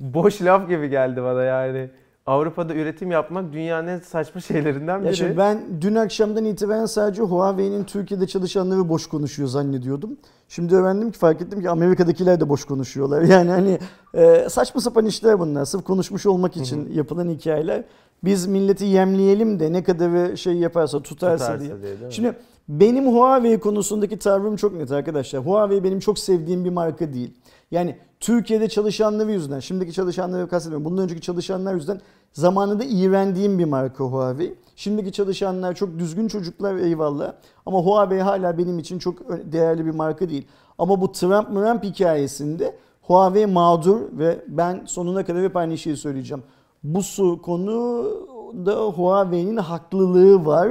boş laf gibi geldi bana yani. Avrupa'da üretim yapmak dünyanın en saçma şeylerinden biri. Ya şimdi ben dün akşamdan itibaren sadece Huawei'nin Türkiye'de çalışanları boş konuşuyor zannediyordum. Şimdi öğrendim ki fark ettim ki Amerika'dakiler de boş konuşuyorlar. Yani hani e, saçma sapan işler bunlar. Sırf konuşmuş olmak için yapılan hikayeler. Biz milleti yemleyelim de ne kadar şey yaparsa tutarsa, Tutarsa diye. diye? Şimdi benim Huawei konusundaki tavrım çok net arkadaşlar. Huawei benim çok sevdiğim bir marka değil. Yani Türkiye'de çalışanları yüzünden, şimdiki çalışanları kastetmiyorum. Bundan önceki çalışanlar yüzünden zamanında iğrendiğim bir marka Huawei. Şimdiki çalışanlar çok düzgün çocuklar eyvallah. Ama Huawei hala benim için çok değerli bir marka değil. Ama bu Trump Trump hikayesinde Huawei mağdur ve ben sonuna kadar hep aynı şeyi söyleyeceğim. Bu su konuda Huawei'nin haklılığı var.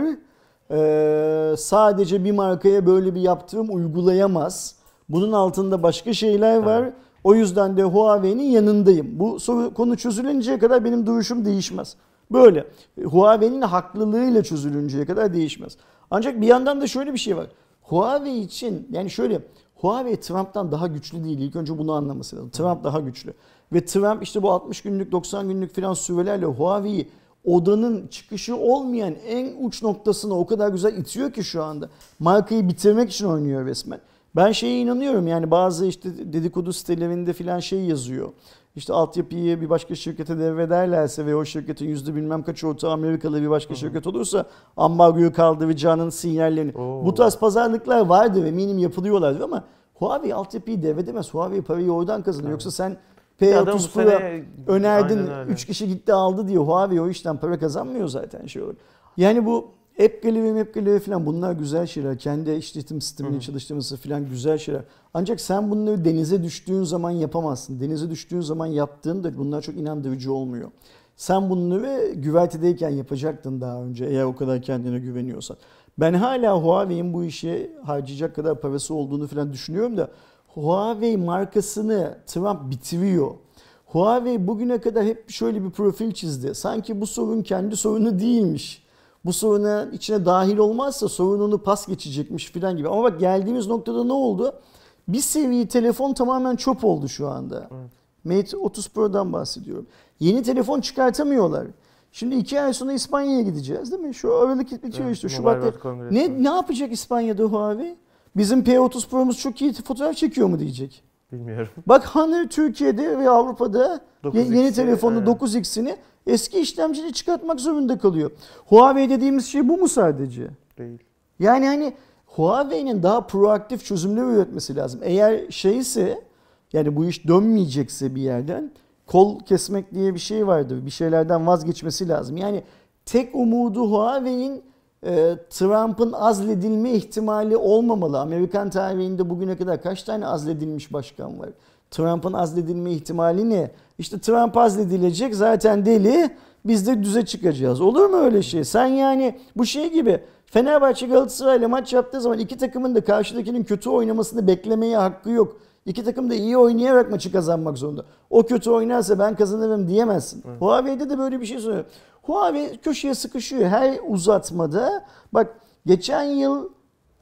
Ee, sadece bir markaya böyle bir yaptırım uygulayamaz. Bunun altında başka şeyler var. O yüzden de Huawei'nin yanındayım. Bu konu çözülünceye kadar benim duruşum değişmez. Böyle. Huawei'nin haklılığıyla çözülünceye kadar değişmez. Ancak bir yandan da şöyle bir şey var. Huawei için yani şöyle Huawei Trump'tan daha güçlü değil. İlk önce bunu anlaması lazım. Trump daha güçlü. Ve Trump işte bu 60 günlük 90 günlük filan sürelerle Huawei'yi odanın çıkışı olmayan en uç noktasına o kadar güzel itiyor ki şu anda. Markayı bitirmek için oynuyor resmen. Ben şeye inanıyorum yani bazı işte dedikodu sitelerinde filan şey yazıyor. İşte altyapıyı bir başka şirkete devrederlerse ve o şirketin yüzde bilmem kaç ortağı Amerikalı bir başka şirket olursa ambargoyu kaldıracağının sinyallerini. Oo. Bu tarz pazarlıklar vardır eminim yapılıyorlardır ama Huawei altyapıyı devredemez. Huawei parayı oradan kazanıyor. Yoksa sen Bir adam bu P30 Pro'ya önerdin Aynen öyle. 3 kişi gitti aldı diyor. Huawei o işten para kazanmıyor zaten şey olarak. Yani bu app gallery falan bunlar güzel şeyler. Kendi işletim sistemini çalıştırması falan güzel şeyler. Ancak sen bunları denize düştüğün zaman yapamazsın. Denize düştüğün zaman yaptığında bunlar çok inandırıcı olmuyor. Sen bunları güvertedeyken yapacaktın daha önce eğer o kadar kendine güveniyorsan. Ben hala Huawei'in bu işe harcayacak kadar parası olduğunu falan düşünüyorum da Huawei markasını Trump bitiriyor. Huawei bugüne kadar hep şöyle bir profil çizdi. Sanki bu sorun kendi sorunu değilmiş. Bu soruna içine dahil olmazsa sorununu pas geçecekmiş falan gibi. Ama bak geldiğimiz noktada ne oldu? Bir seviye telefon tamamen çöp oldu şu anda. Mate 30 Pro'dan bahsediyorum. Yeni telefon çıkartamıyorlar. Şimdi iki ay sonra İspanya'ya gideceğiz değil mi? Şu Aralık bitiyor Evet, işte. Şubat'ta. Ne, ne yapacak İspanya'da Huawei? Bizim P30 Pro'muz çok iyi fotoğraf çekiyor mu diyecek. Bilmiyorum. Bak Honor Türkiye'de ve Avrupa'da ye- 9X'i, yeni telefonu evet. 9X'ini eski işlemcili çıkartmak zorunda kalıyor. Huawei dediğimiz şey bu mu sadece? Değil. Yani hani Huawei'nin daha proaktif çözümler üretmesi lazım. Eğer şeyse yani bu iş dönmeyecekse bir yerden kol kesmek diye bir şey vardır. Bir şeylerden vazgeçmesi lazım. Yani tek umudu Huawei'in e, Trump'ın azledilme ihtimali olmamalı. Amerikan tarihinde bugüne kadar kaç tane azledilmiş başkan var? Trump'ın azledilme ihtimali ne? İşte Trump azledilecek zaten deli biz de düze çıkacağız. Olur mu öyle şey? Sen yani bu şey gibi Fenerbahçe Galatasaray'la maç yaptığı zaman iki takımın da karşıdakinin kötü oynamasını beklemeye hakkı yok. İki takım da iyi oynayarak maçı kazanmak zorunda. O kötü oynarsa ben kazanırım diyemezsin. Huawei'de de böyle bir şey söylüyor. Huawei köşeye sıkışıyor her uzatmada. Bak geçen yıl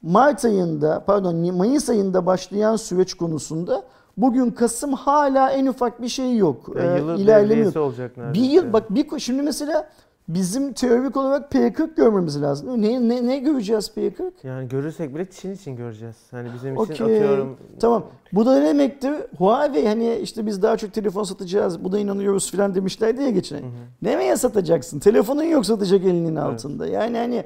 Mart ayında pardon Mayıs ayında başlayan süreç konusunda bugün Kasım hala en ufak bir şey yok. Ee, yılı yok. olacak Bir yıl bak bir şimdi mesela bizim teorik olarak P40 görmemiz lazım. Ne ne ne göreceğiz P40? Yani görürsek bile Çin için göreceğiz. Hani bizim için Okey. atıyorum. Tamam. Bu da ne demektir? Huawei hani işte biz daha çok telefon satacağız. Bu da inanıyoruz falan demişlerdi ya geçen. ay. Nereye satacaksın? Telefonun yok satacak elinin altında. Yani hani e,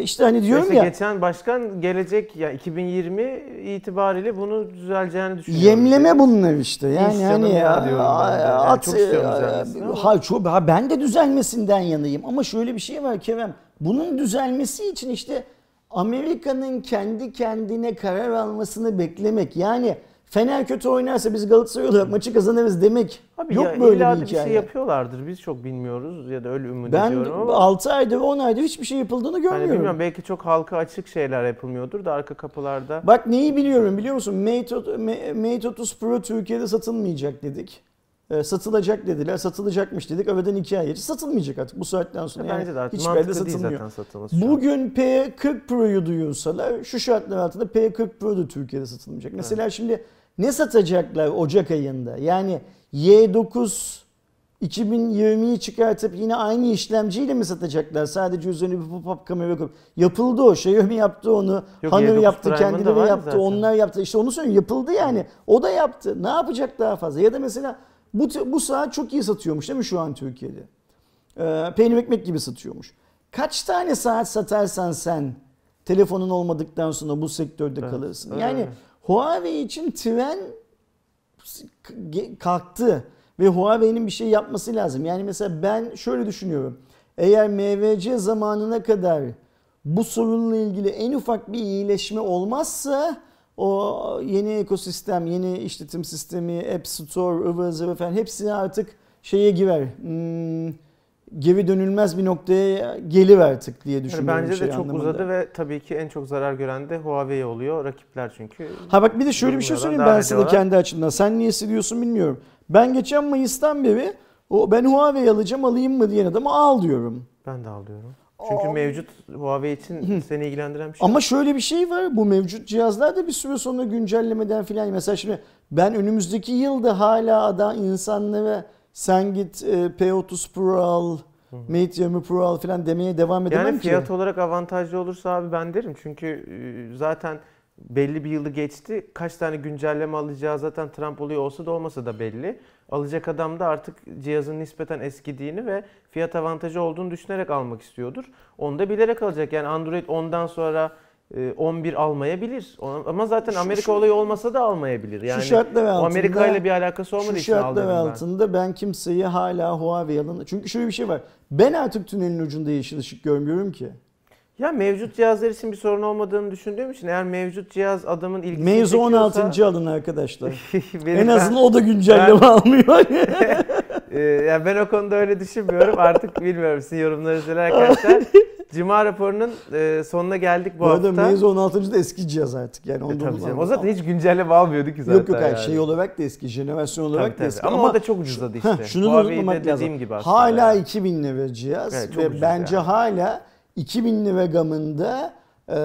işte hani diyorum İşte ya geçen başkan gelecek ya 2020 itibariyle bunu düzeleceğini düşünüyorum. Yemleme bunlar işte. Yani İnşallah hani ya diyorum ben de. Yani at, çok istiyorum düzelmesini ama. ha, çok, ha, ben de düzelmesinden yanayım ama şöyle bir şey var Kerem. Bunun düzelmesi için işte Amerika'nın kendi kendine karar almasını beklemek. Yani Fener kötü oynarsa biz Galatasaray olarak maçı kazanırız demek. Abi Yok ya böyle bir da bir hikaye. şey yapıyorlardır. Biz çok bilmiyoruz ya da öyle ümit ben ediyorum ama. 6 aydır 10 aydır hiçbir şey yapıldığını Hani görmüyorum. bilmiyorum belki çok halka açık şeyler yapılmıyordur da arka kapılarda. Bak neyi biliyorum biliyor musun? Mate, Ma- Mate 30 Pro Türkiye'de satılmayacak dedik. Ee, satılacak dediler. Satılacakmış dedik. Öbeden iki ay geçti. Satılmayacak artık bu saatten sonra. Bence de artık hiçbir yerde satılmıyor. Bugün P40 Pro'yu duyursalar şu şartlar altında P40 Pro da Türkiye'de satılmayacak. Mesela şimdi ne satacaklar Ocak ayında? Yani Y9 2020'yi çıkartıp yine aynı işlemciyle mi satacaklar? Sadece üzerine bir pop-up kamera koyup. Yapıldı o. Xiaomi yaptı onu. Yok, Honor Y9 yaptı, kendileri yaptı, zaten. onlar yaptı. İşte onu söylüyorum. Yapıldı yani. O da yaptı. Ne yapacak daha fazla? Ya da mesela bu, bu saat çok iyi satıyormuş değil mi şu an Türkiye'de? Ee, peynir ekmek gibi satıyormuş. Kaç tane saat satarsan sen telefonun olmadıktan sonra bu sektörde Evet, kalırsın. öyle yani. Huawei için tren kalktı ve Huawei'nin bir şey yapması lazım. Yani mesela ben şöyle düşünüyorum. Eğer MVC zamanına kadar bu sorunla ilgili en ufak bir iyileşme olmazsa o yeni ekosistem, yeni işletim sistemi, App Store, ıvır zıvır falan hepsi artık şeye girer. Hmm, geri dönülmez bir noktaya gelir artık diye Yani düşünüyorum. bence şey de çok anlamında. uzadı ve tabii ki en çok zarar gören de Huawei oluyor. Rakipler çünkü. Ha bak bir de şöyle bir şey söyleyeyim ben size kendi açımdan. Sen niye hissediyorsun bilmiyorum. Ben geçen Mayıs'tan beri o ben Huawei alacağım alayım mı diyen adama al diyorum. Ben de alıyorum. Çünkü Aa. mevcut Huawei için seni ilgilendiren bir şey Ama şöyle bir şey var. Bu mevcut cihazlar da bir süre sonra güncellemeden filan. Mesela şimdi ben önümüzdeki yılda hala da insanlara sen git e, P30 Pro al, Mate 20 Pro al filan demeye devam edemem Yani ki. fiyat olarak avantajlı olursa abi ben derim. Çünkü e, zaten belli bir yılı geçti. Kaç tane güncelleme alacağı zaten Trump oluyor olsa da olmasa da belli. Alacak adam da artık cihazın nispeten eskidiğini ve fiyat avantajı olduğunu düşünerek almak istiyordur. Onu da bilerek alacak. Yani Android 10'dan sonra e, 11 almayabilir. O- Ama zaten Şu- Amerika şu- olayı olmasa da almayabilir. Yani şu şartlar o altında, Amerika ile bir alakası olmadığı şu için al şartlar dedim ben. altında ben kimseyi hala Huawei alın. Çünkü şöyle bir şey var. Ben artık tünelin ucunda yeşil ışık görmüyorum ki. Ya mevcut cihazlar için bir sorun olmadığını düşündüğüm için eğer mevcut cihaz adamın ilgisini Meizu çekiyorsa 16. alın arkadaşlar. en ben- azından o da güncelleme almıyor. Ee, yani ben o konuda öyle düşünmüyorum. Artık bilmiyorum sizin yorumlarınızı arkadaşlar. Cuma raporunun e, sonuna geldik bu, Bu arada hafta. Meizu 16. da eski cihaz artık. Yani E, tabii canım. O zaten hiç güncelleme almıyordu ki zaten. Yok yok yani. şey olarak da eski, jenerasyon olarak Tabii, da tabii. eski. Ama, o da çok ucuzladı işte. Heh, şunu da unutmamak lazım. gibi. Hala yani. 2000 lira cihaz Evet, ve bence yani. hala 2000 lira gamında e,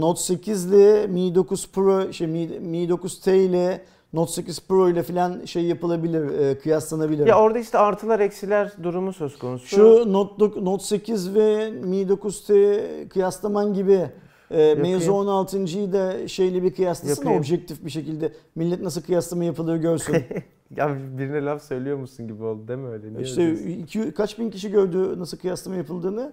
Note 8 ile Mi 9 Pro, şey Mi, Mi 9T ile Note 8 Pro ile falan şey yapılabilir, e, kıyaslanabilir. Ya orada işte artılar eksiler durumu söz konusu. Şu Note, Note 8 ve Mi 9T kıyaslaman gibi e, Meizu 16.'yı da şeyle bir kıyaslasın Yapayım. objektif bir şekilde. Millet nasıl kıyaslama yapılır görsün. Ya birine laf söylüyor musun gibi oldu değil mi öyle? Niye işte öyle iki, kaç bin kişi gördü nasıl kıyaslama yapıldığını.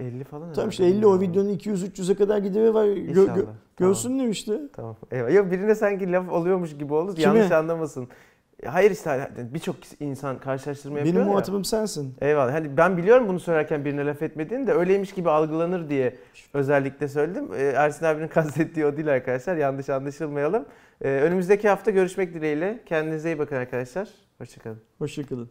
50 falan Tamam işte 50 o ya. videonun 200-300'e kadar gideri var. Gö- gö- Tamam. görsünler işte. Tamam. Eyvallah. Yok birine sanki laf oluyormuş gibi oldu. Kime? Yanlış anlamasın. E, hayır işte birçok insan karşılaştırma yapıyor Benim muhatabım ya. sensin. Eyvallah. Hani ben biliyorum bunu söylerken birine laf etmediğini de öyleymiş gibi algılanır diye özellikle söyledim. E, Ersin abinin kastettiği o değil arkadaşlar. Yanlış anlaşılmayalım. E, önümüzdeki hafta görüşmek dileğiyle. Kendinize iyi bakın arkadaşlar. Hoşçakalın. Hoşçakalın.